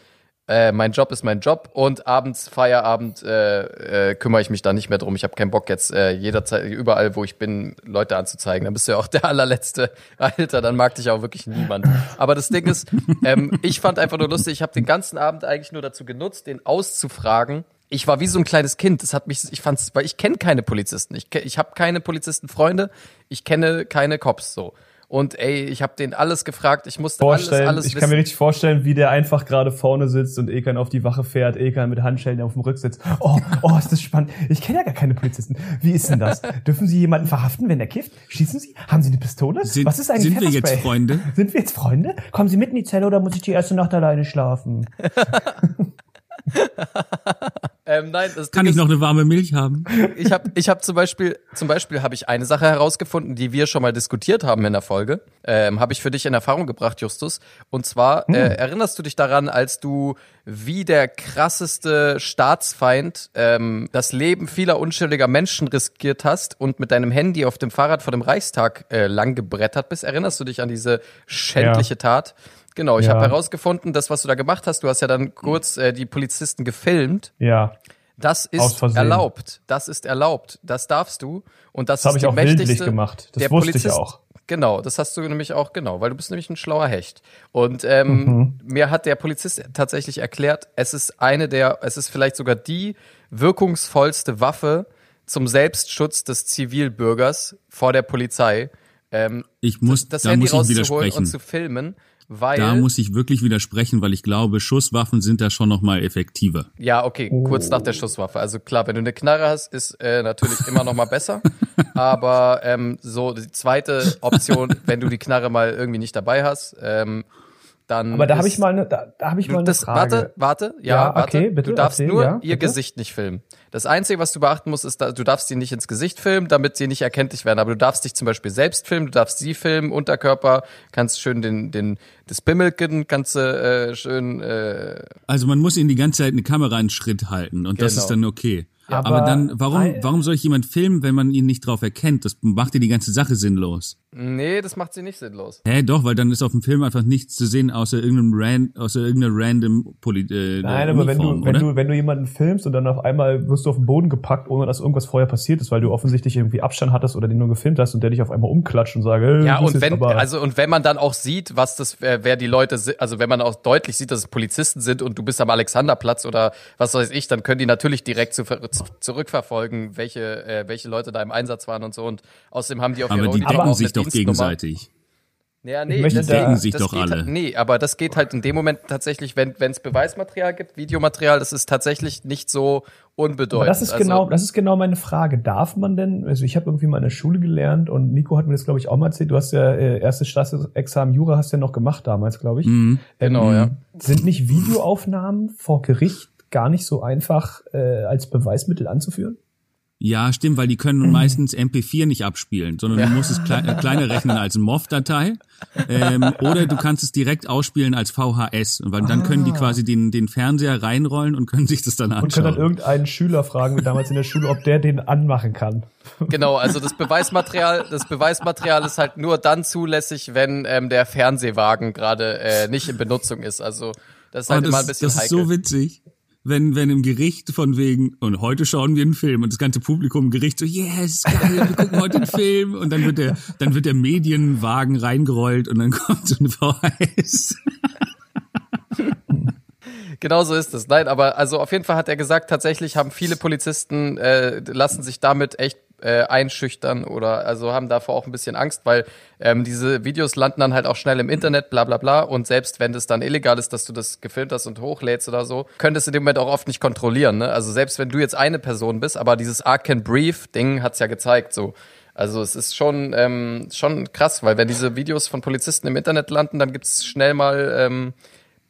Speaker 2: äh, mein Job ist mein Job und abends, Feierabend, äh, äh, kümmere ich mich da nicht mehr drum. Ich habe keinen Bock jetzt äh, jederzeit, überall, wo ich bin, Leute anzuzeigen. Dann bist du ja auch der allerletzte. Alter, dann mag dich auch wirklich niemand. Aber das Ding ist, ähm, ich fand einfach nur lustig, ich habe den ganzen Abend eigentlich nur dazu genutzt, den auszufragen. Ich war wie so ein kleines Kind. Das hat mich, ich fand's, weil ich kenne keine Polizisten. Ich, ich habe keine Polizistenfreunde. Ich kenne keine Cops so. Und ey, ich habe den alles gefragt. Ich musste alles,
Speaker 3: Vorstellen,
Speaker 2: alles
Speaker 3: ich
Speaker 2: wissen.
Speaker 3: kann mir richtig vorstellen, wie der einfach gerade vorne sitzt und Ekan auf die Wache fährt, Ekan mit Handschellen auf dem Rücksitz. Oh, oh, ist das spannend. Ich kenne ja gar keine Polizisten. Wie ist denn das? Dürfen Sie jemanden verhaften, wenn er kifft? Schießen Sie? Haben Sie eine Pistole?
Speaker 1: Sind,
Speaker 3: Was ist eigentlich
Speaker 1: sind wir jetzt? Freunde?
Speaker 3: Sind wir jetzt Freunde? Kommen Sie mit in die Zelle oder muss ich die erste Nacht alleine schlafen?
Speaker 2: ähm, nein, das
Speaker 1: Kann
Speaker 2: Ding
Speaker 1: ich
Speaker 2: ist,
Speaker 1: noch eine warme Milch haben?
Speaker 2: ich habe ich hab zum Beispiel, zum Beispiel habe ich eine Sache herausgefunden, die wir schon mal diskutiert haben in der Folge. Ähm, habe ich für dich in Erfahrung gebracht, Justus. Und zwar
Speaker 3: Hm.
Speaker 2: äh, erinnerst du dich daran, als du wie der krasseste Staatsfeind ähm, das Leben vieler unschuldiger Menschen riskiert hast und mit deinem Handy auf dem Fahrrad vor dem Reichstag äh, lang gebrettert bist? Erinnerst du dich an diese schändliche Tat? Genau, ich
Speaker 3: Ja.
Speaker 2: habe herausgefunden, das, was du da gemacht hast, du hast ja dann kurz äh, die Polizisten gefilmt.
Speaker 3: Ja,
Speaker 2: Das ist erlaubt. Das ist erlaubt. Das darfst du. Und das,
Speaker 3: das habe
Speaker 2: ist
Speaker 3: ich
Speaker 2: die
Speaker 3: auch bildlich
Speaker 2: mächtigste.
Speaker 3: gemacht. Das
Speaker 2: der
Speaker 3: wusste ich
Speaker 2: Polizist-
Speaker 3: auch.
Speaker 2: Genau, das hast du nämlich auch, genau, weil du bist nämlich ein schlauer Hecht. Und ähm,
Speaker 3: Mhm.
Speaker 2: mir hat der Polizist tatsächlich erklärt, es ist eine der, es ist vielleicht sogar die wirkungsvollste Waffe zum Selbstschutz des Zivilbürgers vor der Polizei. Ähm,
Speaker 1: Ich muss,
Speaker 2: das
Speaker 1: da
Speaker 2: Handy
Speaker 1: muss ich
Speaker 2: rauszuholen
Speaker 1: widersprechen.
Speaker 2: und zu filmen, weil
Speaker 1: Da muss ich wirklich widersprechen, weil ich glaube, Schusswaffen sind da schon noch mal effektiver.
Speaker 2: Ja, okay, kurz nach der Schusswaffe. Also klar, wenn du eine Knarre hast, ist äh, natürlich immer noch mal besser. Aber ähm, so die zweite Option, wenn du die Knarre mal irgendwie nicht dabei hast, ähm, dann.
Speaker 3: Aber da habe ich mal eine, da, da habe ich mal eine
Speaker 2: das,
Speaker 3: Frage.
Speaker 2: warte, warte, ja,
Speaker 3: Ja,
Speaker 2: warte.
Speaker 3: okay, bitte,
Speaker 2: du darfst
Speaker 3: erzähl,
Speaker 2: nur
Speaker 3: ja,
Speaker 2: ihr
Speaker 3: bitte.
Speaker 2: Gesicht nicht filmen. Das Einzige, was du beachten musst, ist, du darfst sie nicht ins Gesicht filmen, damit sie nicht erkenntlich werden. Aber du darfst dich zum Beispiel selbst filmen, du darfst sie filmen, Unterkörper, kannst schön den, den, das Bimmelken, kannst du äh, schön äh,
Speaker 1: Also man muss ihnen die ganze Zeit eine Kamera einen Schritt halten und das
Speaker 2: Genau.
Speaker 1: ist dann okay.
Speaker 3: Aber
Speaker 1: Aber, dann, warum, warum soll ich jemand filmen, wenn man ihn nicht drauf erkennt? Das macht ja die ganze Sache sinnlos.
Speaker 2: Nee, das macht sie nicht sinnlos.
Speaker 1: Hä, doch, weil dann ist auf dem Film einfach nichts zu sehen außer irgendeinem ran, außer irgendeiner random Poli äh,
Speaker 3: Nein, aber wenn
Speaker 1: Uniform,
Speaker 3: du, wenn
Speaker 1: oder?
Speaker 3: du, wenn du jemanden filmst und dann auf einmal wirst du auf den Boden gepackt, ohne dass irgendwas vorher passiert ist, weil du offensichtlich irgendwie Abstand hattest oder den nur gefilmt hast und der dich auf einmal umklatscht und sagt, hey,
Speaker 2: Ja,
Speaker 3: du bist
Speaker 2: und wenn,
Speaker 3: aber-
Speaker 2: also, und wenn man dann auch sieht, was das, wer, wer die Leute sind, also wenn man auch deutlich sieht, dass es Polizisten sind und du bist am Alexanderplatz oder was weiß ich, dann können die natürlich direkt zu, zu, zurückverfolgen, welche, äh, welche Leute da im Einsatz waren und so. Und außerdem haben die auf
Speaker 1: aber
Speaker 2: ihrer
Speaker 1: die decken sich
Speaker 2: eine
Speaker 1: doch gegenseitig.
Speaker 2: Ja, nee, das,
Speaker 3: da-
Speaker 1: Decken sich
Speaker 2: das
Speaker 1: doch
Speaker 2: geht
Speaker 1: alle.
Speaker 2: Halt, nee, aber das geht halt in dem Moment tatsächlich, wenn es Beweismaterial gibt, Videomaterial, das ist tatsächlich nicht so unbedeutend.
Speaker 3: Aber das ist
Speaker 2: also,
Speaker 3: genau, das ist genau meine Frage. Darf man denn, also ich habe irgendwie mal in der Schule gelernt und Nico hat mir das glaube ich auch mal erzählt. Du hast ja äh, erstes Staatsexamen Jura hast du ja noch gemacht damals, glaube ich.
Speaker 1: Mhm.
Speaker 2: Genau,
Speaker 3: Ähm,
Speaker 2: ja.
Speaker 3: Sind nicht Videoaufnahmen vor Gericht gar nicht so einfach äh, als Beweismittel anzuführen?
Speaker 1: Ja, stimmt, weil die können meistens MP4 nicht abspielen, sondern du musst es klei äh, kleiner rechnen als MOV-Datei. Ähm, oder du kannst es direkt ausspielen als VHS. Und weil dann können die quasi den, den Fernseher reinrollen und können sich das dann
Speaker 3: Und können dann
Speaker 1: anschauen.
Speaker 3: irgendeinen Schüler fragen, wie damals in der Schule, ob der den anmachen kann.
Speaker 2: Genau, also das Beweismaterial, das Beweismaterial ist halt nur dann zulässig, wenn ähm, der Fernsehwagen gerade äh, nicht in Benutzung ist. Also das ist halt
Speaker 1: Oh,
Speaker 2: immer ein
Speaker 1: das,
Speaker 2: bisschen
Speaker 1: das ist
Speaker 2: heikel.
Speaker 1: so witzig. Wenn, wenn im Gericht von wegen, und heute schauen wir einen Film und das ganze Publikum im Gericht so, yes, geil, wir gucken heute einen Film und dann wird der, dann wird der Medienwagen reingerollt und dann kommt so eine VHS.
Speaker 2: Genau so ist es. Nein, aber also auf jeden Fall hat er gesagt, tatsächlich haben viele Polizisten äh, lassen sich damit echt äh, einschüchtern oder also haben davor auch ein bisschen Angst, weil ähm, diese Videos landen dann halt auch schnell im Internet, bla bla bla. Und selbst wenn das dann illegal ist, dass du das gefilmt hast und hochlädst oder so, könntest du in dem Moment auch oft nicht kontrollieren. Ne? Also selbst wenn du jetzt eine Person bist, aber dieses I can breathe Ding hat's ja gezeigt so. Also es ist schon ähm, schon krass, weil wenn diese Videos von Polizisten im Internet landen, dann gibt's schnell mal ähm,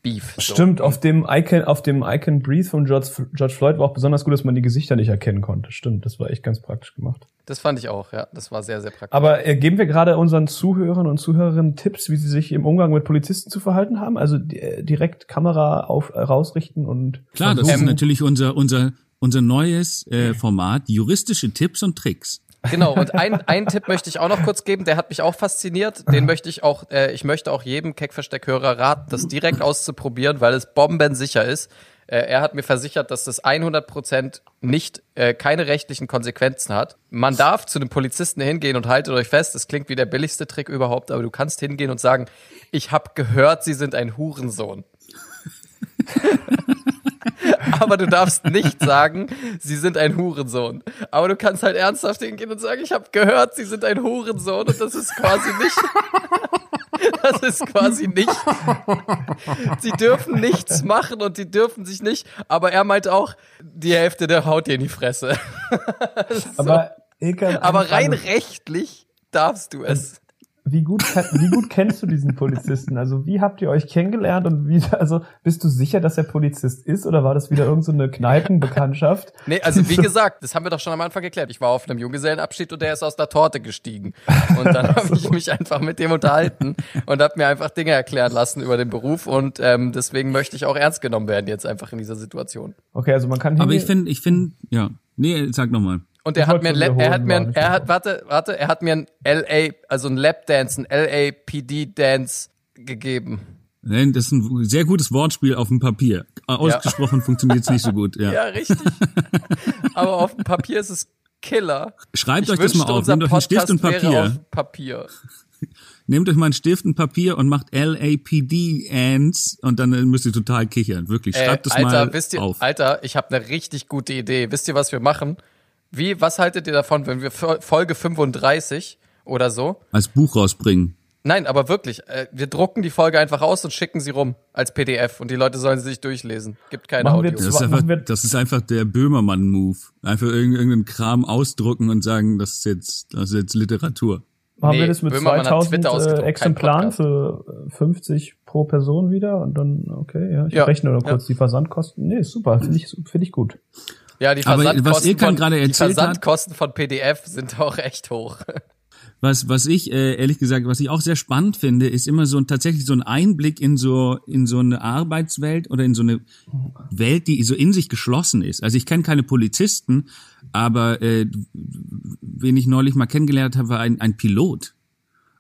Speaker 2: Beef. So.
Speaker 3: Stimmt, auf dem Icon, auf dem Icon Breathe von George, George Floyd war auch besonders gut, dass man die Gesichter nicht erkennen konnte. Stimmt, das war echt ganz praktisch gemacht.
Speaker 2: Das fand ich auch, ja. Das war sehr, sehr praktisch.
Speaker 3: Aber äh, geben wir gerade unseren Zuhörern und Zuhörerinnen Tipps, wie sie sich im Umgang mit Polizisten zu verhalten haben? Also äh, direkt Kamera auf äh, rausrichten und
Speaker 1: Klar, das ist
Speaker 3: versuchen-
Speaker 1: natürlich unser, unser, unser neues äh, Format, juristische Tipps und Tricks.
Speaker 2: Genau, und ein, einen Tipp möchte ich auch noch kurz geben, der hat mich auch fasziniert. Den möchte ich auch, äh, ich möchte auch jedem Keckversteckhörer raten, das direkt auszuprobieren, weil es bombensicher ist. Äh, er hat mir versichert, dass das 100% nicht, äh, keine rechtlichen Konsequenzen hat. Man darf zu einem Polizisten hingehen und haltet euch fest, das klingt wie der billigste Trick überhaupt, aber du kannst hingehen und sagen, ich habe gehört, Sie sind ein Hurensohn. Aber du darfst nicht sagen, sie sind ein Hurensohn. Aber du kannst halt ernsthaft hingehen und sagen, ich habe gehört, sie sind ein Hurensohn und das ist quasi nicht. Das ist quasi nicht. Sie dürfen nichts machen und die dürfen sich nicht. Aber er meint auch, die Hälfte der haut dir in die Fresse.
Speaker 3: Aber, Ilkan,
Speaker 2: Aber
Speaker 3: eine
Speaker 2: rein rechtlich darfst du es.
Speaker 3: Wie gut, wie gut kennst du diesen Polizisten? Also wie habt ihr euch kennengelernt und wie, also bist du sicher, dass er Polizist ist oder war das wieder irgendeine so eine Kneipenbekanntschaft?
Speaker 2: Nee, also wie gesagt, das haben wir doch schon am Anfang geklärt. Ich war auf einem Junggesellenabschied und der ist aus der Torte gestiegen. Und dann habe ich mich einfach mit dem unterhalten und habe mir einfach Dinge erklären lassen über den Beruf und ähm, deswegen möchte ich auch ernst genommen werden jetzt einfach in dieser Situation.
Speaker 3: Okay, also man kann
Speaker 1: Aber ich finde, ich finde, ja. Nee, sag nochmal.
Speaker 2: Und er hat mir, er hat mir, er hat, warte, warte, er hat mir ein LA, also ein Lapdance, ein LAPD-Dance gegeben.
Speaker 1: Nein, Das ist ein sehr gutes Wortspiel auf dem Papier. Ausgesprochen funktioniert es nicht so gut. Ja.
Speaker 2: Ja, richtig. Aber auf dem Papier ist es Killer.
Speaker 1: Schreibt
Speaker 2: Ich
Speaker 1: euch das mal auf. Nehmt euch einen Stift und Papier.
Speaker 2: Papier.
Speaker 1: Nehmt euch mal einen Stift und Papier und macht LAPD Ants und dann müsst ihr total kichern. Wirklich,
Speaker 2: Äh,
Speaker 1: schreibt das
Speaker 2: Alter,
Speaker 1: mal
Speaker 2: wisst ihr,
Speaker 1: auf.
Speaker 2: Alter, ich habe eine richtig gute Idee. Wisst ihr, was wir machen? Wie, was haltet ihr davon, wenn wir Fo- Folge 35 oder so?
Speaker 1: Als Buch rausbringen.
Speaker 2: Nein, aber wirklich, äh, wir drucken die Folge einfach aus und schicken sie rum als PDF und die Leute sollen sie sich durchlesen. Gibt keine
Speaker 3: Machen
Speaker 2: Audio.
Speaker 3: zu-
Speaker 1: Das ist,
Speaker 3: Machen
Speaker 1: einfach,
Speaker 3: wir-
Speaker 1: das ist einfach der Böhmermann-Move. Einfach irgend- irgendeinen Kram ausdrucken und sagen, das ist jetzt, das ist jetzt Literatur.
Speaker 3: Machen
Speaker 2: Nee,
Speaker 3: wir das mit
Speaker 2: Böhmermann hat
Speaker 3: 2000
Speaker 2: Twitter
Speaker 3: äh, Exemplaren für äh, 50 pro Person wieder und dann, okay, ja, ich
Speaker 2: Ja,
Speaker 3: rechne nur
Speaker 2: ja.
Speaker 3: kurz die Versandkosten. Nee, ist super, finde ich, finde ich gut.
Speaker 2: Ja, die
Speaker 1: Aber was
Speaker 2: Versandkosten,
Speaker 1: Ilkan
Speaker 2: von,
Speaker 1: gerade
Speaker 2: die
Speaker 1: erzählt hat-
Speaker 2: Versandkosten von PDF sind auch echt hoch.
Speaker 1: Was, was ich, äh, ehrlich gesagt, was ich auch sehr spannend finde, ist immer so ein, tatsächlich so ein Einblick in so, in so eine Arbeitswelt oder in so eine Welt, die so in sich geschlossen ist. Also ich kenne keine Polizisten, aber äh, wen ich neulich mal kennengelernt habe, war ein, ein Pilot.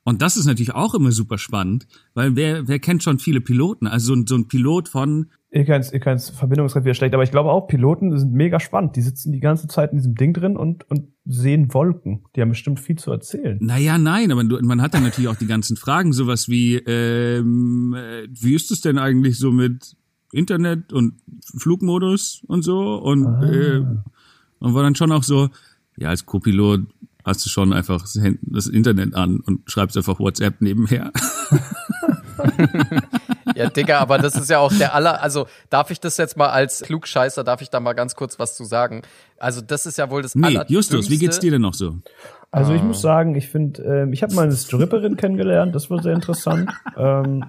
Speaker 1: Und das ist natürlich auch immer super spannend, weil wer, wer kennt schon viele Piloten? Also so ein, so ein Pilot von,
Speaker 3: Ihr kennt, ihr kennt Verbindung ist gerade wieder schlecht, aber ich glaube auch, Piloten sind mega spannend. Die sitzen die ganze Zeit in diesem Ding drin und, und sehen Wolken. Die haben bestimmt viel zu erzählen.
Speaker 1: naja, nein, aber du, man hat dann natürlich auch die ganzen Fragen, sowas wie, ähm, äh, wie ist es denn eigentlich so mit Internet und Flugmodus und so? Und,
Speaker 3: Ah.
Speaker 1: äh, und war dann schon auch so, ja, als Co-Pilot hast du schon einfach das Internet an und schreibst einfach WhatsApp nebenher.
Speaker 2: Ja, Digga, aber das ist ja auch der aller, also darf ich das jetzt mal als Klugscheißer, darf ich da mal ganz kurz was zu sagen? Also das ist ja wohl das
Speaker 1: Nee, Justus, wie geht's dir denn noch so?
Speaker 3: Also
Speaker 2: Ah.
Speaker 3: ich muss sagen, ich finde, ähm, ich habe mal eine Stripperin kennengelernt, das war sehr interessant. ähm,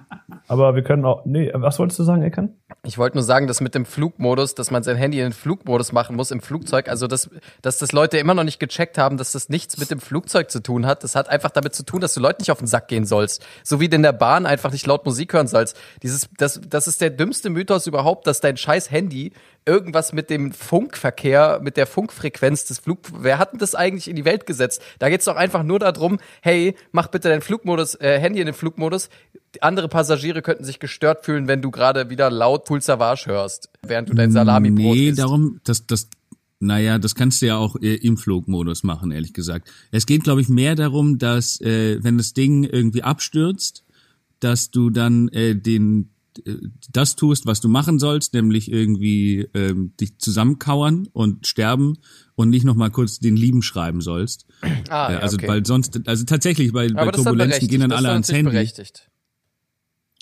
Speaker 3: aber wir können auch, nee, was wolltest du sagen, Ekan?
Speaker 2: Ich wollte nur sagen, dass mit dem Flugmodus, dass man sein Handy in den Flugmodus machen muss im Flugzeug, also dass, dass das Leute immer noch nicht gecheckt haben, dass das nichts mit dem Flugzeug zu tun hat. Das hat einfach damit zu tun, dass du Leuten nicht auf den Sack gehen sollst. So wie du in der Bahn einfach nicht laut Musik hören sollst. Dieses, das, das ist der dümmste Mythos überhaupt, dass dein scheiß Handy irgendwas mit dem Funkverkehr, mit der Funkfrequenz des Flug, wer hat denn das eigentlich in die Welt gesetzt? Da geht's doch einfach nur darum, hey, mach bitte dein Flugmodus, äh, Handy in den Flugmodus. Andere Passagiere könnten sich gestört fühlen, wenn du gerade wieder laut Pool Savage hörst, während du dein Salami-Brot
Speaker 1: Nee,
Speaker 2: isst.
Speaker 1: darum, das, das, naja, das kannst du ja auch äh, im Flugmodus machen, ehrlich gesagt. Es geht, glaube ich, mehr darum, dass, äh, wenn das Ding irgendwie abstürzt, dass du dann äh, den das tust, was du machen sollst, nämlich irgendwie ähm, dich zusammenkauern und sterben und nicht noch mal kurz den Lieben schreiben sollst.
Speaker 2: Ah,
Speaker 1: Äh,
Speaker 2: ja,
Speaker 1: also
Speaker 2: okay.
Speaker 1: weil sonst, also tatsächlich, weil bei
Speaker 2: dann
Speaker 1: Turbulenzen gehen dann alle ans Handy.
Speaker 2: berechtigt.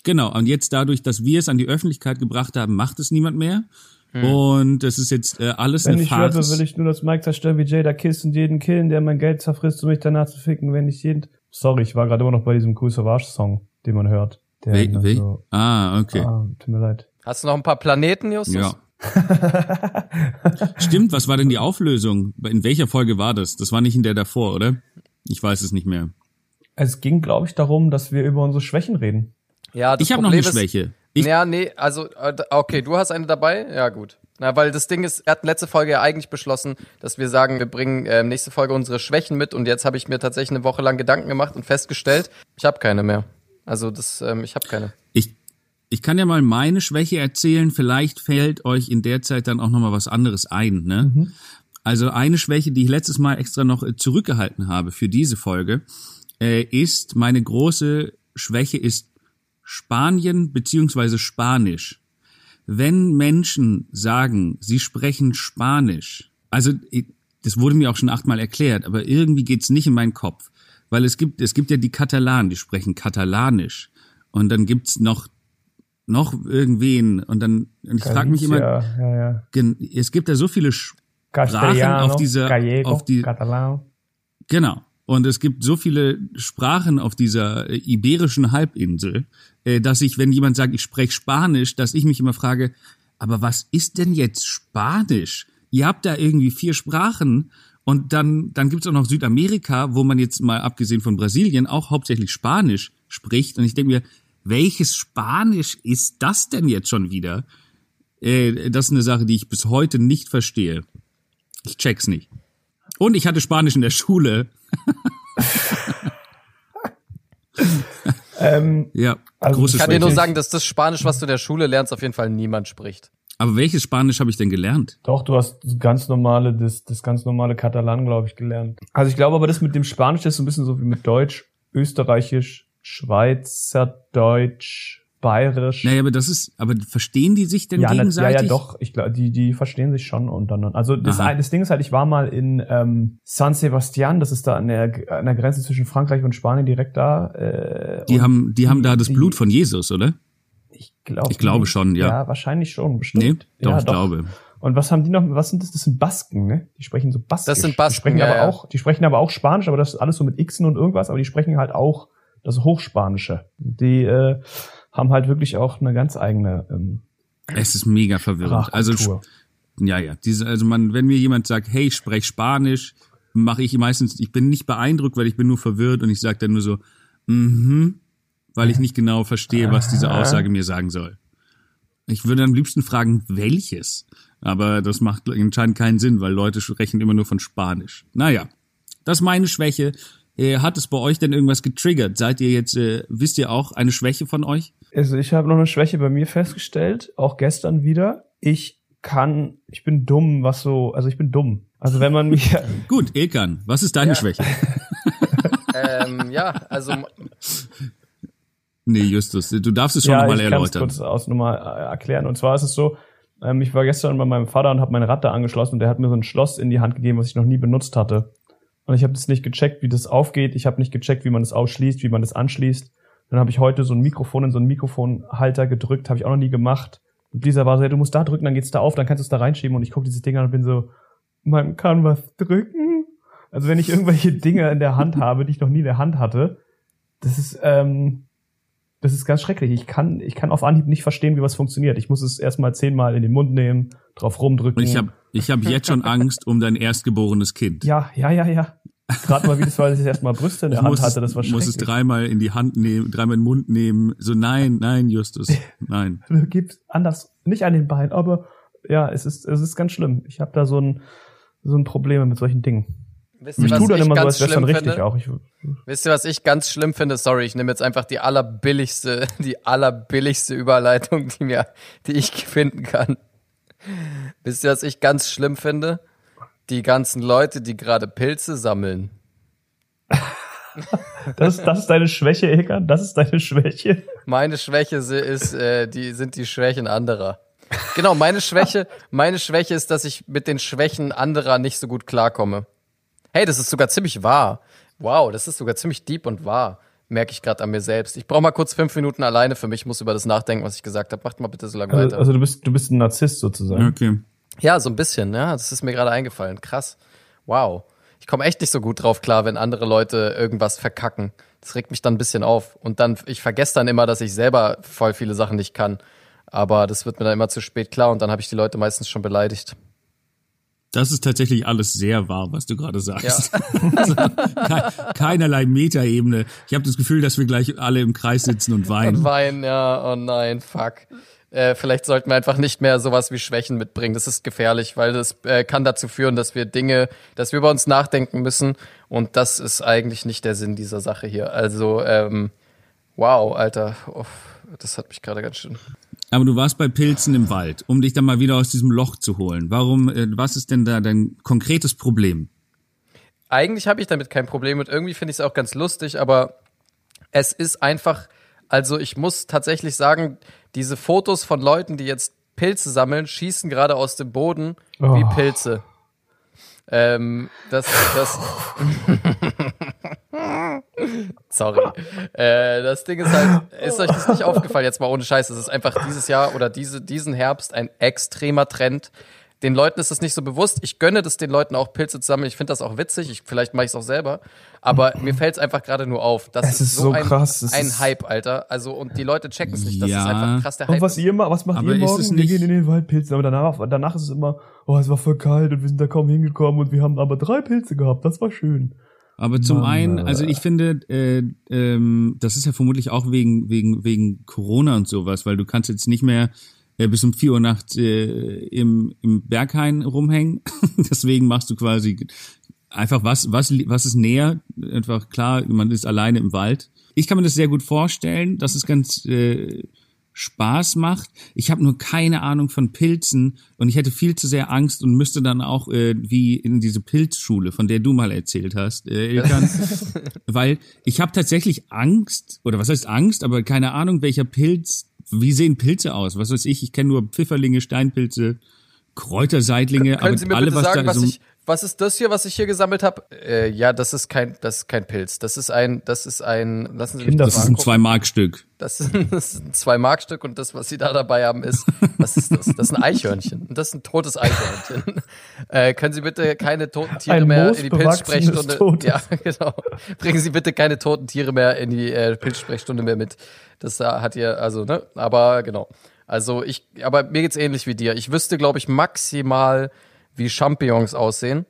Speaker 1: Genau, und jetzt dadurch, dass wir es an die Öffentlichkeit gebracht haben, macht es niemand mehr.
Speaker 2: Hm.
Speaker 1: Und es ist jetzt äh, alles
Speaker 3: Wenn
Speaker 1: eine
Speaker 3: ich rappe,
Speaker 1: Farce.
Speaker 3: will ich nur das Mike zerstören wie Jada Kiss und jeden killen, der mein Geld zerfrisst, um mich danach zu ficken, wenn ich jeden... Sorry, ich war gerade immer noch bei diesem Cool Savage Song, den man hört. Dann
Speaker 1: wie?
Speaker 3: So,
Speaker 1: Ah, okay.
Speaker 3: ah, tut mir leid.
Speaker 2: Hast du noch ein paar Planeten, Justus?
Speaker 1: Ja. Stimmt, was war denn die Auflösung? In welcher Folge war das? Das war nicht in der davor, oder? Ich weiß es nicht mehr.
Speaker 3: Es ging, glaube ich, darum, dass wir über unsere Schwächen reden.
Speaker 2: Ja, das
Speaker 1: Ich habe noch eine
Speaker 2: ist-
Speaker 1: Schwäche. Ich,
Speaker 2: ja, nee, also, äh, okay, du hast eine dabei? Ja, gut. Na, weil das Ding ist, wir hatten letzte Folge ja eigentlich beschlossen, dass wir sagen, wir bringen äh, nächste Folge unsere Schwächen mit und jetzt habe ich mir tatsächlich eine Woche lang Gedanken gemacht und festgestellt, ich habe keine mehr. Also das, ähm, ich habe keine.
Speaker 1: ich, ich kann ja mal meine Schwäche erzählen. Vielleicht fällt euch in der Zeit dann auch noch mal was anderes ein. Ne? Also eine Schwäche, die ich letztes Mal extra noch äh, zurückgehalten habe für diese Folge, äh, ist meine große Schwäche ist Spanien beziehungsweise Spanisch. Wenn Menschen sagen, sie sprechen Spanisch, also ich- das wurde mir auch schon achtmal erklärt, aber irgendwie geht's nicht in meinen Kopf, weil es gibt es gibt ja die Katalanen, die sprechen Katalanisch und dann gibt's noch noch irgendwen und dann und ich frage mich immer,
Speaker 3: Ja, ja, ja.
Speaker 1: es gibt da so viele Sprachen auf dieser
Speaker 3: Gallego,
Speaker 1: auf die. Genau. Und es gibt so viele Sprachen auf dieser äh, iberischen Halbinsel, äh, dass ich, wenn jemand sagt, ich spreche Spanisch, dass ich mich immer frage, aber was ist denn jetzt Spanisch? Ihr habt da irgendwie vier Sprachen und dann, dann gibt's auch noch Südamerika, wo man jetzt mal abgesehen von Brasilien auch hauptsächlich Spanisch spricht. Und ich denke mir, welches Spanisch ist das denn jetzt schon wieder? Äh, das ist eine Sache, die ich bis heute nicht verstehe. Ich check's nicht. Und ich hatte Spanisch in der Schule.
Speaker 3: Ähm,
Speaker 1: Ja,
Speaker 3: Also
Speaker 1: große
Speaker 2: Ich kann dir nur sagen, dass das Spanisch, was du in der Schule lernst, auf jeden Fall niemand spricht.
Speaker 1: Aber welches Spanisch habe ich denn gelernt?
Speaker 3: Doch, du hast das ganz normale, das, das ganz normale Katalan, glaube ich, gelernt. Also ich glaube aber, das mit dem Spanisch das ist so ein bisschen so wie mit Deutsch, Österreichisch, Schweizerdeutsch, Bayerisch.
Speaker 1: Naja, aber das ist, aber verstehen die sich denn
Speaker 3: ja,
Speaker 1: gegenseitig?
Speaker 3: Ja, ja, doch. Ich glaube, die, die verstehen sich schon untereinander. Also das,
Speaker 1: Aha.
Speaker 3: das Ding ist halt, ich war mal in ähm, San Sebastian, das ist da an der, an der Grenze zwischen Frankreich und Spanien direkt da. Äh,
Speaker 1: Die haben, die haben da das Blut von Jesus, oder?
Speaker 3: Ich glaube,
Speaker 1: Ich glaube schon, ja.
Speaker 3: Ja, wahrscheinlich schon, bestimmt.
Speaker 1: Nee, doch,
Speaker 3: ja,
Speaker 1: ich glaube.
Speaker 3: Und was haben die noch? Was sind das? Das sind Basken, ne? Die sprechen so Baskisch.
Speaker 2: Das sind Basken,
Speaker 3: Die sprechen
Speaker 2: ja,
Speaker 3: aber
Speaker 2: ja.
Speaker 3: auch, die sprechen aber auch Spanisch, aber das ist alles so mit Xen und irgendwas, aber die sprechen halt auch das Hochspanische. Die äh, haben halt wirklich auch eine ganz eigene ähm,
Speaker 1: Es ist mega verwirrend. Also, ja, ja. Diese, also man, wenn mir jemand sagt, hey, ich sprech Spanisch, mache ich meistens, ich bin nicht beeindruckt, weil ich bin nur verwirrt und ich sage dann nur so, mhm, weil ich nicht genau verstehe, was diese Aussage mir sagen soll. Ich würde am liebsten fragen, welches. Aber das macht anscheinend keinen Sinn, weil Leute sprechen immer nur von Spanisch. Naja, das ist meine Schwäche. Äh, Hat es bei euch denn irgendwas getriggert? Seid ihr jetzt, äh, wisst ihr auch eine Schwäche von euch?
Speaker 3: Also ich habe noch eine Schwäche bei mir festgestellt, auch gestern wieder. Ich kann, ich bin dumm, was so, also ich bin dumm. Also wenn man mich,
Speaker 1: Gut, Ilkan, was ist deine
Speaker 2: Ja.
Speaker 1: Schwäche?
Speaker 2: ähm, ja, also
Speaker 1: Nee, Justus, du darfst es schon
Speaker 3: ja,
Speaker 1: nochmal
Speaker 3: ich kann es
Speaker 1: erläutern.
Speaker 3: kurz aus Nummer äh, erklären. Und zwar ist es so, ähm, ich war gestern bei meinem Vater und habe mein Rad da angeschlossen und der hat mir so ein Schloss in die Hand gegeben, was ich noch nie benutzt hatte. Und ich habe das nicht gecheckt, wie das aufgeht. Ich habe nicht gecheckt, wie man das ausschließt, wie man das anschließt. Dann habe ich heute so ein Mikrofon in so einen Mikrofonhalter gedrückt, habe ich auch noch nie gemacht. Und Lisa war so, ja, du musst da drücken, dann geht's da auf, dann kannst du es da reinschieben. Und ich gucke dieses Ding an und bin so, man kann was drücken. Also wenn ich irgendwelche Dinge in der Hand habe, die ich noch nie in der Hand hatte, das ist, ähm, das ist ganz schrecklich. Ich kann, ich kann auf Anhieb nicht verstehen, wie was funktioniert. Ich muss es erstmal zehnmal in den Mund nehmen, drauf rumdrücken.
Speaker 1: Und ich habe ich hab jetzt schon Angst um dein erstgeborenes Kind.
Speaker 3: ja, ja, ja, ja. Gerade mal, wie das war, als ich erstmal Brüste in der
Speaker 1: ich
Speaker 3: Hand
Speaker 1: muss,
Speaker 3: hatte, das war
Speaker 1: es, muss es
Speaker 3: schrecklich.
Speaker 1: dreimal in die Hand nehmen, dreimal in den Mund nehmen. So, nein, nein, Justus, nein.
Speaker 3: Gibt anders, nicht an den Beinen, aber ja, es ist, es ist ganz schlimm. Ich habe da so ein, so ein Problem mit solchen Dingen.
Speaker 2: Wisst ihr,
Speaker 3: Ich
Speaker 2: was
Speaker 3: tue dann
Speaker 2: ich
Speaker 3: immer so,
Speaker 2: ganz
Speaker 3: als wäre dann
Speaker 2: schlimm
Speaker 3: richtig
Speaker 2: finde?
Speaker 3: auch. Ich,
Speaker 2: Wisst ihr, was ich ganz schlimm finde? Sorry, ich nehme jetzt einfach die allerbilligste, die allerbilligste Überleitung, die mir, die ich finden kann. Wisst ihr, was ich ganz schlimm finde? Die ganzen Leute, die gerade Pilze sammeln.
Speaker 3: das, das ist deine Schwäche, Ekan? Das ist deine Schwäche?
Speaker 2: Meine Schwäche ist, äh, die sind die Schwächen anderer. Genau, meine Schwäche, meine Schwäche ist, dass ich mit den Schwächen anderer nicht so gut klarkomme. Hey, das ist sogar ziemlich wahr. Wow, das ist sogar ziemlich deep und wahr. Merke ich gerade an mir selbst. Ich brauche mal kurz fünf Minuten alleine für mich, muss über das nachdenken, was ich gesagt habe. Macht mal bitte so lange
Speaker 3: Also,
Speaker 2: weiter.
Speaker 3: also du bist, du bist ein Narzisst sozusagen.
Speaker 1: Okay.
Speaker 2: Ja, so ein bisschen, ja. Das ist mir gerade eingefallen. Krass. Wow. Ich komme echt nicht so gut drauf klar, wenn andere Leute irgendwas verkacken. Das regt mich dann ein bisschen auf. Und dann, ich vergesse dann immer, dass ich selber voll viele Sachen nicht kann. Aber das wird mir dann immer zu spät klar und dann habe ich die Leute meistens schon beleidigt.
Speaker 1: Das ist tatsächlich alles sehr wahr, was du gerade sagst. also, kei- keinerlei Metaebene. Ich habe das Gefühl, dass wir gleich alle im Kreis sitzen und weinen.
Speaker 2: Und weinen, ja, oh nein, fuck. Äh, vielleicht sollten wir einfach nicht mehr sowas wie Schwächen mitbringen. Das ist gefährlich, weil das äh, kann dazu führen, dass wir Dinge, dass wir über uns nachdenken müssen. Und das ist eigentlich nicht der Sinn dieser Sache hier. Also, ähm, wow, Alter, Uff, das hat mich gerade ganz schön.
Speaker 1: Aber du warst bei Pilzen im Wald, um dich dann mal wieder aus diesem Loch zu holen. Warum, äh, was ist denn da dein konkretes Problem?
Speaker 2: Eigentlich habe ich damit kein Problem und irgendwie finde ich es auch ganz lustig, aber es ist einfach, also ich muss tatsächlich sagen, diese Fotos von Leuten, die jetzt Pilze sammeln, schießen gerade aus dem Boden wie
Speaker 3: Oh.
Speaker 2: Pilze. Ähm, das, das. Sorry. Äh, das Ding ist halt, ist euch das nicht aufgefallen, jetzt mal ohne Scheiß, es ist einfach dieses Jahr oder diese, diesen Herbst ein extremer Trend. Den Leuten ist es nicht so bewusst. Ich gönne das den Leuten auch Pilze zu sammeln. Ich finde das auch witzig. Ich, vielleicht mache ich es auch selber. Aber mir fällt es einfach gerade nur auf. Das
Speaker 3: Es ist so
Speaker 2: ein,
Speaker 3: krass. Es
Speaker 2: ein
Speaker 3: ist-
Speaker 2: Hype, Alter. Also, und die Leute checken es nicht. Das
Speaker 1: Ja.
Speaker 2: ist einfach krass der Hype.
Speaker 3: Und was ihr ma- was macht
Speaker 1: Aber
Speaker 3: ihr
Speaker 1: ist
Speaker 3: morgen? wir gehen in den Wald pilzen. Aber danach, danach ist es immer, oh, es war voll kalt und wir sind da kaum hingekommen und wir haben aber drei Pilze gehabt. Das war schön.
Speaker 1: Aber zum
Speaker 3: Mann,
Speaker 1: einen, also ich finde, äh, ähm, das ist ja vermutlich auch wegen, wegen, wegen Corona und sowas, weil du kannst jetzt nicht mehr äh, bis um vier Uhr nachts äh, im, im Berghain rumhängen. Deswegen machst du quasi einfach was, was, was ist näher? Einfach klar, man ist alleine im Wald. Ich kann mir das sehr gut vorstellen. Das ist ganz, äh, Spaß macht. Ich habe nur keine Ahnung von Pilzen und ich hätte viel zu sehr Angst und müsste dann auch äh, wie in diese Pilzschule, von der du mal erzählt hast, äh, Ilkan, weil ich habe tatsächlich Angst oder was heißt Angst, aber keine Ahnung, welcher Pilz. Wie sehen Pilze aus? Was weiß ich? Ich kenne nur Pfifferlinge, Steinpilze, Kräuterseitlinge,
Speaker 2: Können
Speaker 1: aber
Speaker 2: Sie mir
Speaker 1: alle
Speaker 2: bitte
Speaker 1: was
Speaker 2: sagen,
Speaker 1: da
Speaker 2: was
Speaker 1: so
Speaker 2: ich, was ist das hier, was ich hier gesammelt habe? Äh, ja, das ist kein, das ist kein Pilz. Das ist ein, das ist ein, lassen Sie mich das
Speaker 1: das ist ein zwei Mark Stück.
Speaker 2: Das ist, ein- das ist ein Zwei-Mark-Stück und das, was Sie da dabei haben, ist, was ist das? Das ist ein Eichhörnchen. Das ist ein totes Eichhörnchen. äh, können Sie bitte keine toten Tiere
Speaker 3: Ein
Speaker 2: mehr in die Pilzsprechstunde?
Speaker 3: Totes.
Speaker 2: Ja, genau. Bringen Sie bitte keine toten Tiere mehr in die äh, Pilzsprechstunde mehr mit. Das da hat ihr, also, ne? Aber genau. Also ich, aber mir geht's ähnlich wie dir. Ich wüsste, glaube ich, maximal, wie Champignons aussehen.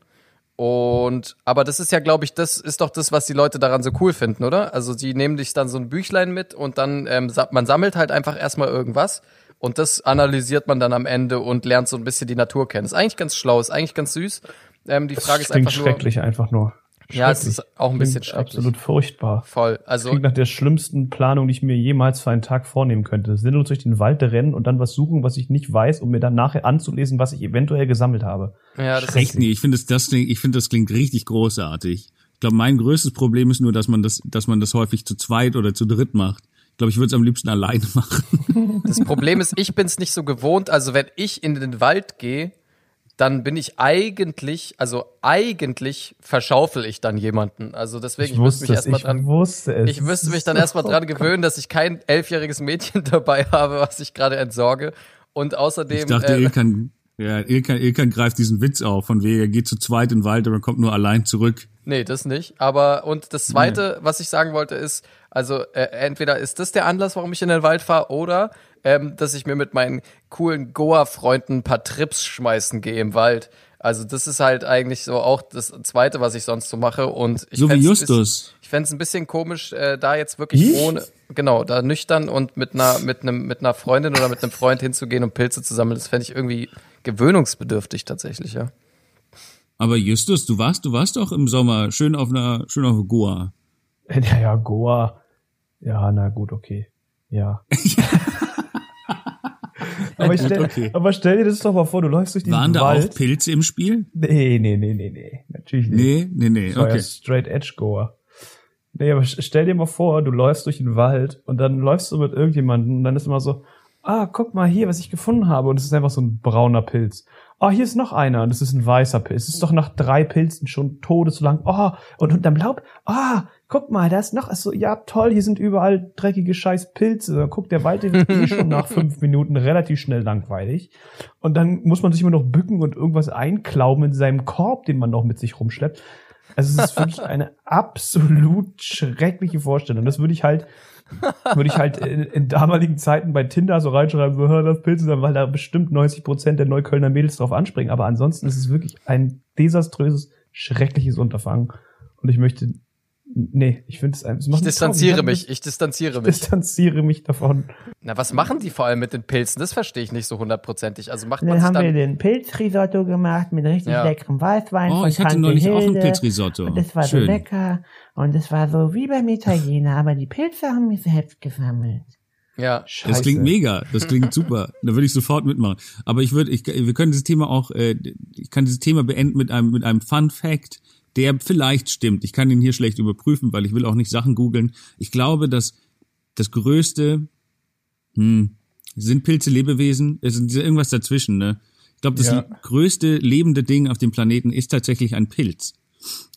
Speaker 2: Und, aber das ist ja, glaube ich, das ist doch das, was die Leute daran so cool finden, oder? Also sie nehmen dich dann so ein Büchlein mit und dann, ähm, man sammelt halt einfach erstmal irgendwas und das analysiert man dann am Ende und lernt so ein bisschen die Natur kennen. Ist eigentlich ganz schlau, ist eigentlich ganz süß. Ähm, die
Speaker 3: Das
Speaker 2: Frage ist einfach nur,
Speaker 3: schrecklich einfach nur.
Speaker 2: Ja, es
Speaker 3: Schrecklich.
Speaker 2: ist auch ein bisschen schrecklich.
Speaker 3: Absolut furchtbar.
Speaker 2: Voll. Also,
Speaker 3: Klingt nach der schlimmsten Planung, die ich mir jemals für einen Tag vornehmen könnte. Sinnlos durch den Wald rennen und dann was suchen, was ich nicht weiß, um mir dann nachher anzulesen, was ich eventuell gesammelt habe.
Speaker 2: ja, das
Speaker 1: Echt
Speaker 2: ist,
Speaker 1: nie. Ich finde das, das, klingt- ich finde das klingt richtig großartig. Ich glaube, mein größtes Problem ist nur, dass man das, dass man das häufig zu zweit oder zu dritt macht. Ich glaube, ich würde es am liebsten alleine machen.
Speaker 2: Das Problem ist, ich bin es nicht so gewohnt. Also wenn ich in den Wald gehe, dann bin ich eigentlich, also eigentlich verschaufel ich dann jemanden. Also deswegen, ich, müsste mich
Speaker 3: es,
Speaker 2: erstmal
Speaker 3: ich
Speaker 2: dran,
Speaker 3: wusste es.
Speaker 2: ich müsste mich dann erstmal dran gewöhnen, dass ich kein elfjähriges Mädchen dabei habe, was ich gerade entsorge. Und außerdem,
Speaker 1: Ich dachte,
Speaker 2: äh,
Speaker 1: Ilkan, ja, Ilkan, Ilkan greift diesen Witz auf, von wegen, er geht zu zweit in den Wald, aber kommt nur allein zurück.
Speaker 2: Nee, das nicht. Aber und das zweite, was ich sagen wollte, ist, also äh, entweder ist das der Anlass, warum ich in den Wald fahre, oder ähm, dass ich mir mit meinen coolen Goa-Freunden ein paar Trips schmeißen gehe im Wald. Also das ist halt eigentlich so auch das Zweite, was ich sonst so mache. Und ich
Speaker 1: So wie Justus.
Speaker 2: Bisschen, ich fände es ein bisschen komisch, äh, da jetzt wirklich
Speaker 3: Ich?
Speaker 2: ohne, genau, da nüchtern und mit einer, mit einem, mit einer Freundin oder mit einem Freund hinzugehen und Pilze zu sammeln. Das fände ich irgendwie gewöhnungsbedürftig tatsächlich, ja.
Speaker 1: Aber Justus, du warst, du warst doch im Sommer schön auf einer, schön auf Goa.
Speaker 3: Ja, ja, Goa. Ja, na gut, okay. Ja. aber,
Speaker 1: gut,
Speaker 3: stell,
Speaker 1: okay.
Speaker 3: aber stell dir das doch mal vor, du läufst durch diesen
Speaker 1: Waren da
Speaker 3: Wald.
Speaker 1: auch Pilze im Spiel?
Speaker 3: Nee, nee, nee, nee, nee. Natürlich nicht.
Speaker 1: Nee, nee, nee,
Speaker 3: Das war ja
Speaker 1: okay.
Speaker 3: straight edge Goer. Nee, aber st- stell dir mal vor, du läufst durch den Wald und dann läufst du mit irgendjemandem und dann ist immer so, ah, guck mal hier, was ich gefunden habe. Und es ist einfach so ein brauner Pilz. Ah, hier ist noch einer und es ist ein weißer Pilz. Es ist doch nach drei Pilzen schon todeslang. Oh, und unterm Laub, ah, guck mal, da ist noch, ist so, ja, toll, hier sind überall dreckige scheiß Pilze. Dann guckt der Wald wird eh schon nach fünf Minuten relativ schnell langweilig. Und dann muss man sich immer noch bücken und irgendwas einklauben in seinem Korb, den man noch mit sich rumschleppt. Also es ist wirklich eine absolut schreckliche Vorstellung. Das würde ich halt, würde ich halt in, in damaligen Zeiten bei Tinder so reinschreiben, so, das Pilze sein, weil da bestimmt 90 Prozent der Neuköllner Mädels drauf anspringen. Aber ansonsten ist es wirklich ein desaströses, schreckliches Unterfangen. Und ich möchte, nee, ich finde es ein, es
Speaker 2: Ich
Speaker 3: mich
Speaker 2: distanziere mich, ich distanziere
Speaker 3: Ich
Speaker 2: mich.
Speaker 3: distanziere mich davon.
Speaker 2: Na, was machen die vor allem mit den Pilzen? Das verstehe ich nicht so hundertprozentig. Also macht man
Speaker 4: dann
Speaker 2: sich
Speaker 4: haben wir
Speaker 2: dann.
Speaker 4: den Pilzrisotto gemacht mit richtig
Speaker 2: Ja.
Speaker 4: leckerem Weißwein
Speaker 1: Oh,
Speaker 4: von
Speaker 1: ich hatte
Speaker 4: Tante
Speaker 1: neulich auch ein. Pilzrisotto.
Speaker 4: Und das war so
Speaker 1: Schön.
Speaker 4: lecker. Und es war so wie beim Italiener, aber die Pilze haben wir selbst gesammelt.
Speaker 2: Ja.
Speaker 3: Scheiße.
Speaker 1: Das klingt mega, das klingt super. Da würde ich sofort mitmachen. Aber ich würde, ich, wir können dieses Thema auch, äh, ich kann dieses Thema beenden mit einem mit einem Fun Fact, der vielleicht stimmt. Ich kann ihn hier schlecht überprüfen, weil ich will auch nicht Sachen googeln. Ich glaube, dass das größte, hm, sind Pilze Lebewesen? Es ist irgendwas dazwischen, ne? Ich glaube, das
Speaker 3: Ja.
Speaker 1: größte lebende Ding auf dem Planeten ist tatsächlich ein Pilz.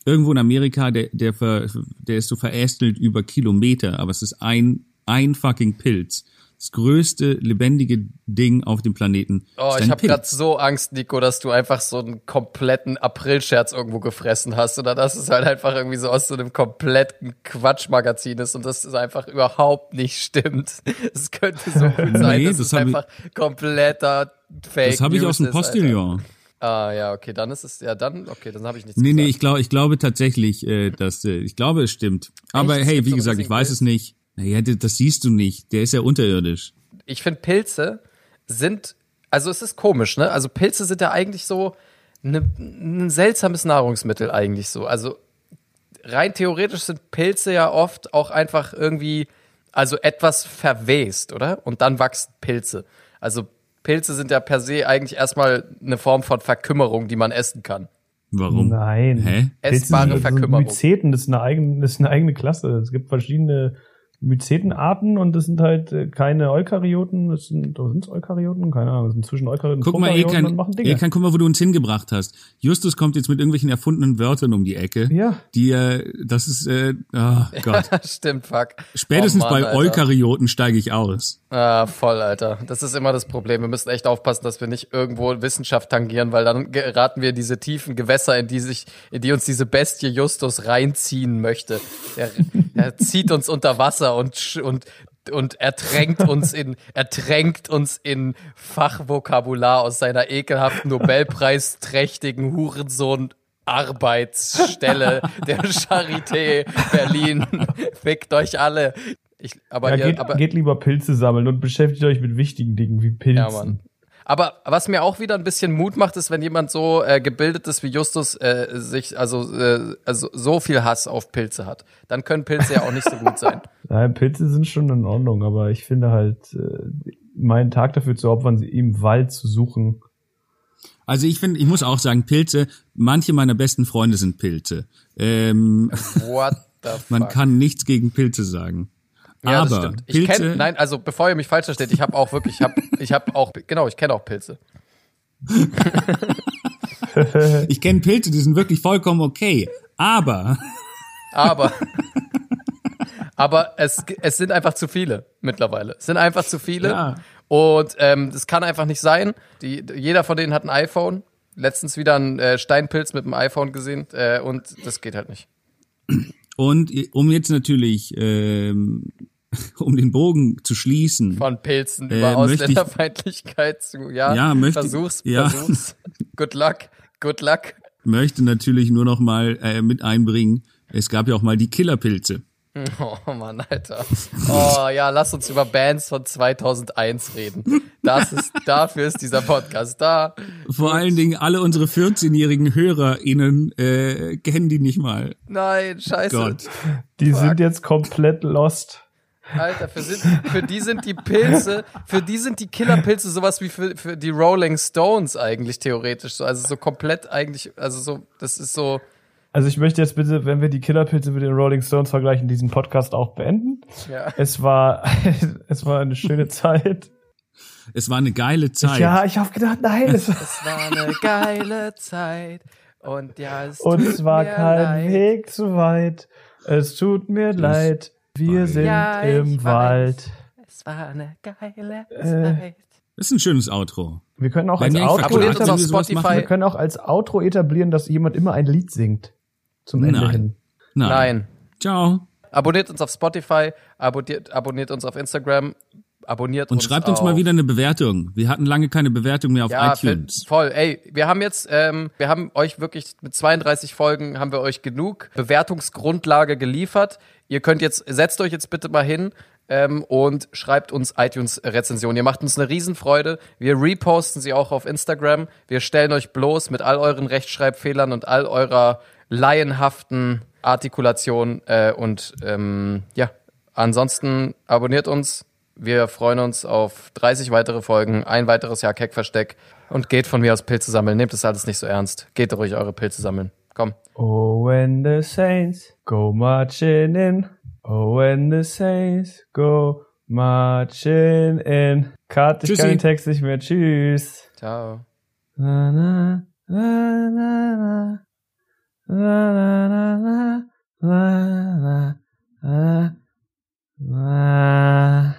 Speaker 1: Irgendwo in Amerika, der, der, ver, der ist so verästelt über Kilometer, aber es ist ein, ein fucking Pilz. Das größte lebendige Ding auf dem Planeten.
Speaker 2: Oh,
Speaker 1: ist
Speaker 2: ich habe gerade so Angst, Nico, dass du einfach so einen kompletten Aprilscherz irgendwo gefressen hast oder dass es halt einfach irgendwie so aus so einem kompletten Quatschmagazin ist und das ist einfach überhaupt nicht stimmt. Es könnte so gut sein,
Speaker 1: Nee,
Speaker 2: dass
Speaker 1: das
Speaker 2: es
Speaker 1: hab ich-
Speaker 2: einfach kompletter Fake
Speaker 1: Das habe ich aus dem
Speaker 2: ist, Alter.
Speaker 1: Postillon.
Speaker 2: Ah, ja, okay, dann ist es, ja, dann, okay, dann habe ich nichts
Speaker 1: Nee, nee,
Speaker 2: gesagt.
Speaker 1: ich glaube, ich glaube tatsächlich, äh, dass, äh, ich glaube, es stimmt. Aber
Speaker 2: Echt?
Speaker 1: Hey, wie gesagt, ich weiß
Speaker 2: Pilz?
Speaker 1: es nicht. Naja, das siehst du nicht. Der ist ja unterirdisch.
Speaker 2: ich finde Pilze sind, also es ist komisch, ne? Also Pilze sind ja eigentlich so ne, ein seltsames Nahrungsmittel eigentlich so. Also rein theoretisch sind Pilze ja oft auch einfach irgendwie also etwas verwest, oder? Und dann wachsen Pilze. Also Pilze sind ja per se eigentlich erstmal eine Form von Verkümmerung, die man essen kann.
Speaker 1: Warum?
Speaker 3: Nein.
Speaker 1: Hä?
Speaker 3: Pilze
Speaker 2: Essbare
Speaker 3: sind-
Speaker 2: Verkümmerung.
Speaker 3: Myzeten, das ist eine eigene, das ist eine eigene Klasse. Es gibt verschiedene Myzetenarten und das sind halt äh, keine Eukaryoten, das sind, sind's Eukaryoten? Keine Ahnung, das sind zwischen Eukaryoten
Speaker 1: Guck
Speaker 3: und
Speaker 1: mal,
Speaker 3: Prokaryoten und
Speaker 1: Ekan,
Speaker 3: machen Dinge.
Speaker 1: Ekan, guck mal, wo du uns hingebracht hast. Justus kommt jetzt mit irgendwelchen erfundenen Wörtern um die Ecke.
Speaker 3: Ja.
Speaker 1: Die, äh, das ist, äh, oh Gott.
Speaker 2: Stimmt, fuck.
Speaker 1: Spätestens
Speaker 2: Oh Mann,
Speaker 1: bei
Speaker 2: Alter.
Speaker 1: Eukaryoten steige ich aus.
Speaker 2: Ah, voll, Alter. Das ist immer das Problem. Wir müssen echt aufpassen, dass wir nicht irgendwo Wissenschaft tangieren, weil dann geraten wir in diese tiefen Gewässer, in die sich, in die uns diese Bestie Justus reinziehen möchte. Er, er zieht uns unter Wasser und, und, und ertränkt uns in, ertränkt uns in Fachvokabular aus seiner ekelhaften Nobelpreisträchtigen Hurensohn Arbeitsstelle der Charité Berlin. Fickt euch alle. Ich, aber,
Speaker 3: Ja,
Speaker 2: ihr,
Speaker 3: geht,
Speaker 2: aber
Speaker 3: geht lieber Pilze sammeln und beschäftigt euch mit wichtigen Dingen wie Pilzen.
Speaker 2: Ja, Mann. Aber was mir auch wieder ein bisschen Mut macht, ist, wenn jemand so äh, gebildet ist wie Justus, äh, sich also, äh, also so viel Hass auf Pilze hat. Dann können Pilze ja auch nicht so gut sein.
Speaker 3: Nein, Pilze sind schon in Ordnung, aber ich finde halt, äh, meinen Tag dafür zu opfern, sie im Wald zu suchen.
Speaker 1: Also ich finde, ich muss auch sagen, Pilze, manche meiner besten Freunde sind Pilze. Ähm,
Speaker 2: What the fuck?
Speaker 1: man kann nichts gegen Pilze sagen.
Speaker 2: Ja, das
Speaker 1: Aber
Speaker 2: stimmt. Ich
Speaker 1: Pilze,
Speaker 2: kenn, nein, also bevor ihr mich falsch versteht, ich habe auch wirklich, ich habe ich hab auch, genau, ich kenne auch Pilze.
Speaker 1: ich kenne Pilze, die sind wirklich vollkommen okay. Aber
Speaker 2: Aber, aber es, es sind einfach zu viele mittlerweile. Es sind einfach zu viele.
Speaker 1: Ja.
Speaker 2: Und ähm, das kann einfach nicht sein. Die, jeder von denen hat ein iPhone. Letztens wieder einen äh, Steinpilz mit dem iPhone gesehen. Äh, und das geht halt nicht.
Speaker 1: Und um jetzt natürlich, ähm, um den Bogen zu schließen,
Speaker 2: Von Pilzen
Speaker 1: Äh,
Speaker 2: über
Speaker 1: ich-
Speaker 2: Ausländerfeindlichkeit zu, ja,
Speaker 1: Ja, möchte-
Speaker 2: versuch's,
Speaker 1: ja.
Speaker 2: versuch's. Good luck, good luck.
Speaker 1: möchte natürlich nur noch mal äh, mit einbringen, es gab ja auch mal die Killerpilze.
Speaker 2: Oh Mann, Alter. Oh ja, lass uns über Bands von 2001 reden. Das ist, dafür ist dieser Podcast da.
Speaker 1: Vor allen Dingen alle unsere 14-jährigen HörerInnen äh, kennen die nicht mal.
Speaker 2: Nein, scheiße.
Speaker 1: Gott.
Speaker 3: Die
Speaker 2: Fuck.
Speaker 3: sind jetzt komplett lost.
Speaker 2: Alter, für, sind, für die sind die Pilze, für die sind die Killerpilze sowas wie für, für die Rolling Stones eigentlich theoretisch so. Also so komplett eigentlich, also so, das ist so,
Speaker 3: Also ich möchte jetzt bitte, wenn wir die Killerpilze mit den Rolling Stones vergleichen, diesen Podcast auch beenden.
Speaker 2: ja.
Speaker 3: Es war, es war eine schöne Zeit.
Speaker 1: Es war eine geile Zeit.
Speaker 3: Ja, ich habe gedacht, nein, es,
Speaker 2: Es war eine geile Zeit. Und ja, es
Speaker 3: und
Speaker 2: tut
Speaker 3: es war
Speaker 2: mir
Speaker 3: kein
Speaker 2: leid.
Speaker 3: Weg zu weit. Es tut mir leid. Wir sind
Speaker 2: Ja,
Speaker 3: im
Speaker 2: weiß.
Speaker 3: Wald.
Speaker 2: Es war eine geile
Speaker 3: Äh,
Speaker 2: Zeit.
Speaker 1: Das ist ein schönes Outro.
Speaker 3: Wir können auch
Speaker 1: Wenn
Speaker 3: als Outro
Speaker 2: Spotify.
Speaker 3: Wir können auch als Outro etablieren, dass jemand immer ein Lied singt. Zum Ende
Speaker 1: Nein.
Speaker 3: hin.
Speaker 1: Nein.
Speaker 2: Nein.
Speaker 1: Ciao.
Speaker 2: Abonniert uns auf Spotify, abonniert, abonniert uns auf Instagram, abonniert
Speaker 1: Und
Speaker 2: uns
Speaker 1: schreibt uns
Speaker 2: auf
Speaker 1: mal wieder eine Bewertung. Wir hatten lange keine Bewertung mehr auf
Speaker 2: Ja,
Speaker 1: iTunes.
Speaker 2: voll. Ey, wir haben jetzt, ähm, wir haben euch wirklich mit 32 Folgen haben wir euch genug Bewertungsgrundlage geliefert. Ihr könnt jetzt, setzt euch jetzt bitte mal hin ähm, und schreibt uns iTunes-Rezensionen. Ihr macht uns eine Riesenfreude. Wir reposten sie auch auf Instagram. Wir stellen euch bloß mit all euren Rechtschreibfehlern und all eurer laienhaften Artikulation äh, und ähm, ja, ansonsten abonniert uns. Wir freuen uns auf 30 weitere Folgen, ein weiteres Jahr Keckversteck und geht von mir aus Pilze sammeln. Nehmt das alles nicht so ernst. Geht ruhig eure Pilze sammeln. Komm.
Speaker 3: Oh, when the saints go marching in. Oh, when the saints go marching in. Cut, ich kann den Text nicht mehr. Tschüss.
Speaker 2: Ciao.
Speaker 3: Na, na, na, na, na, na, na, na, na, na, na, na.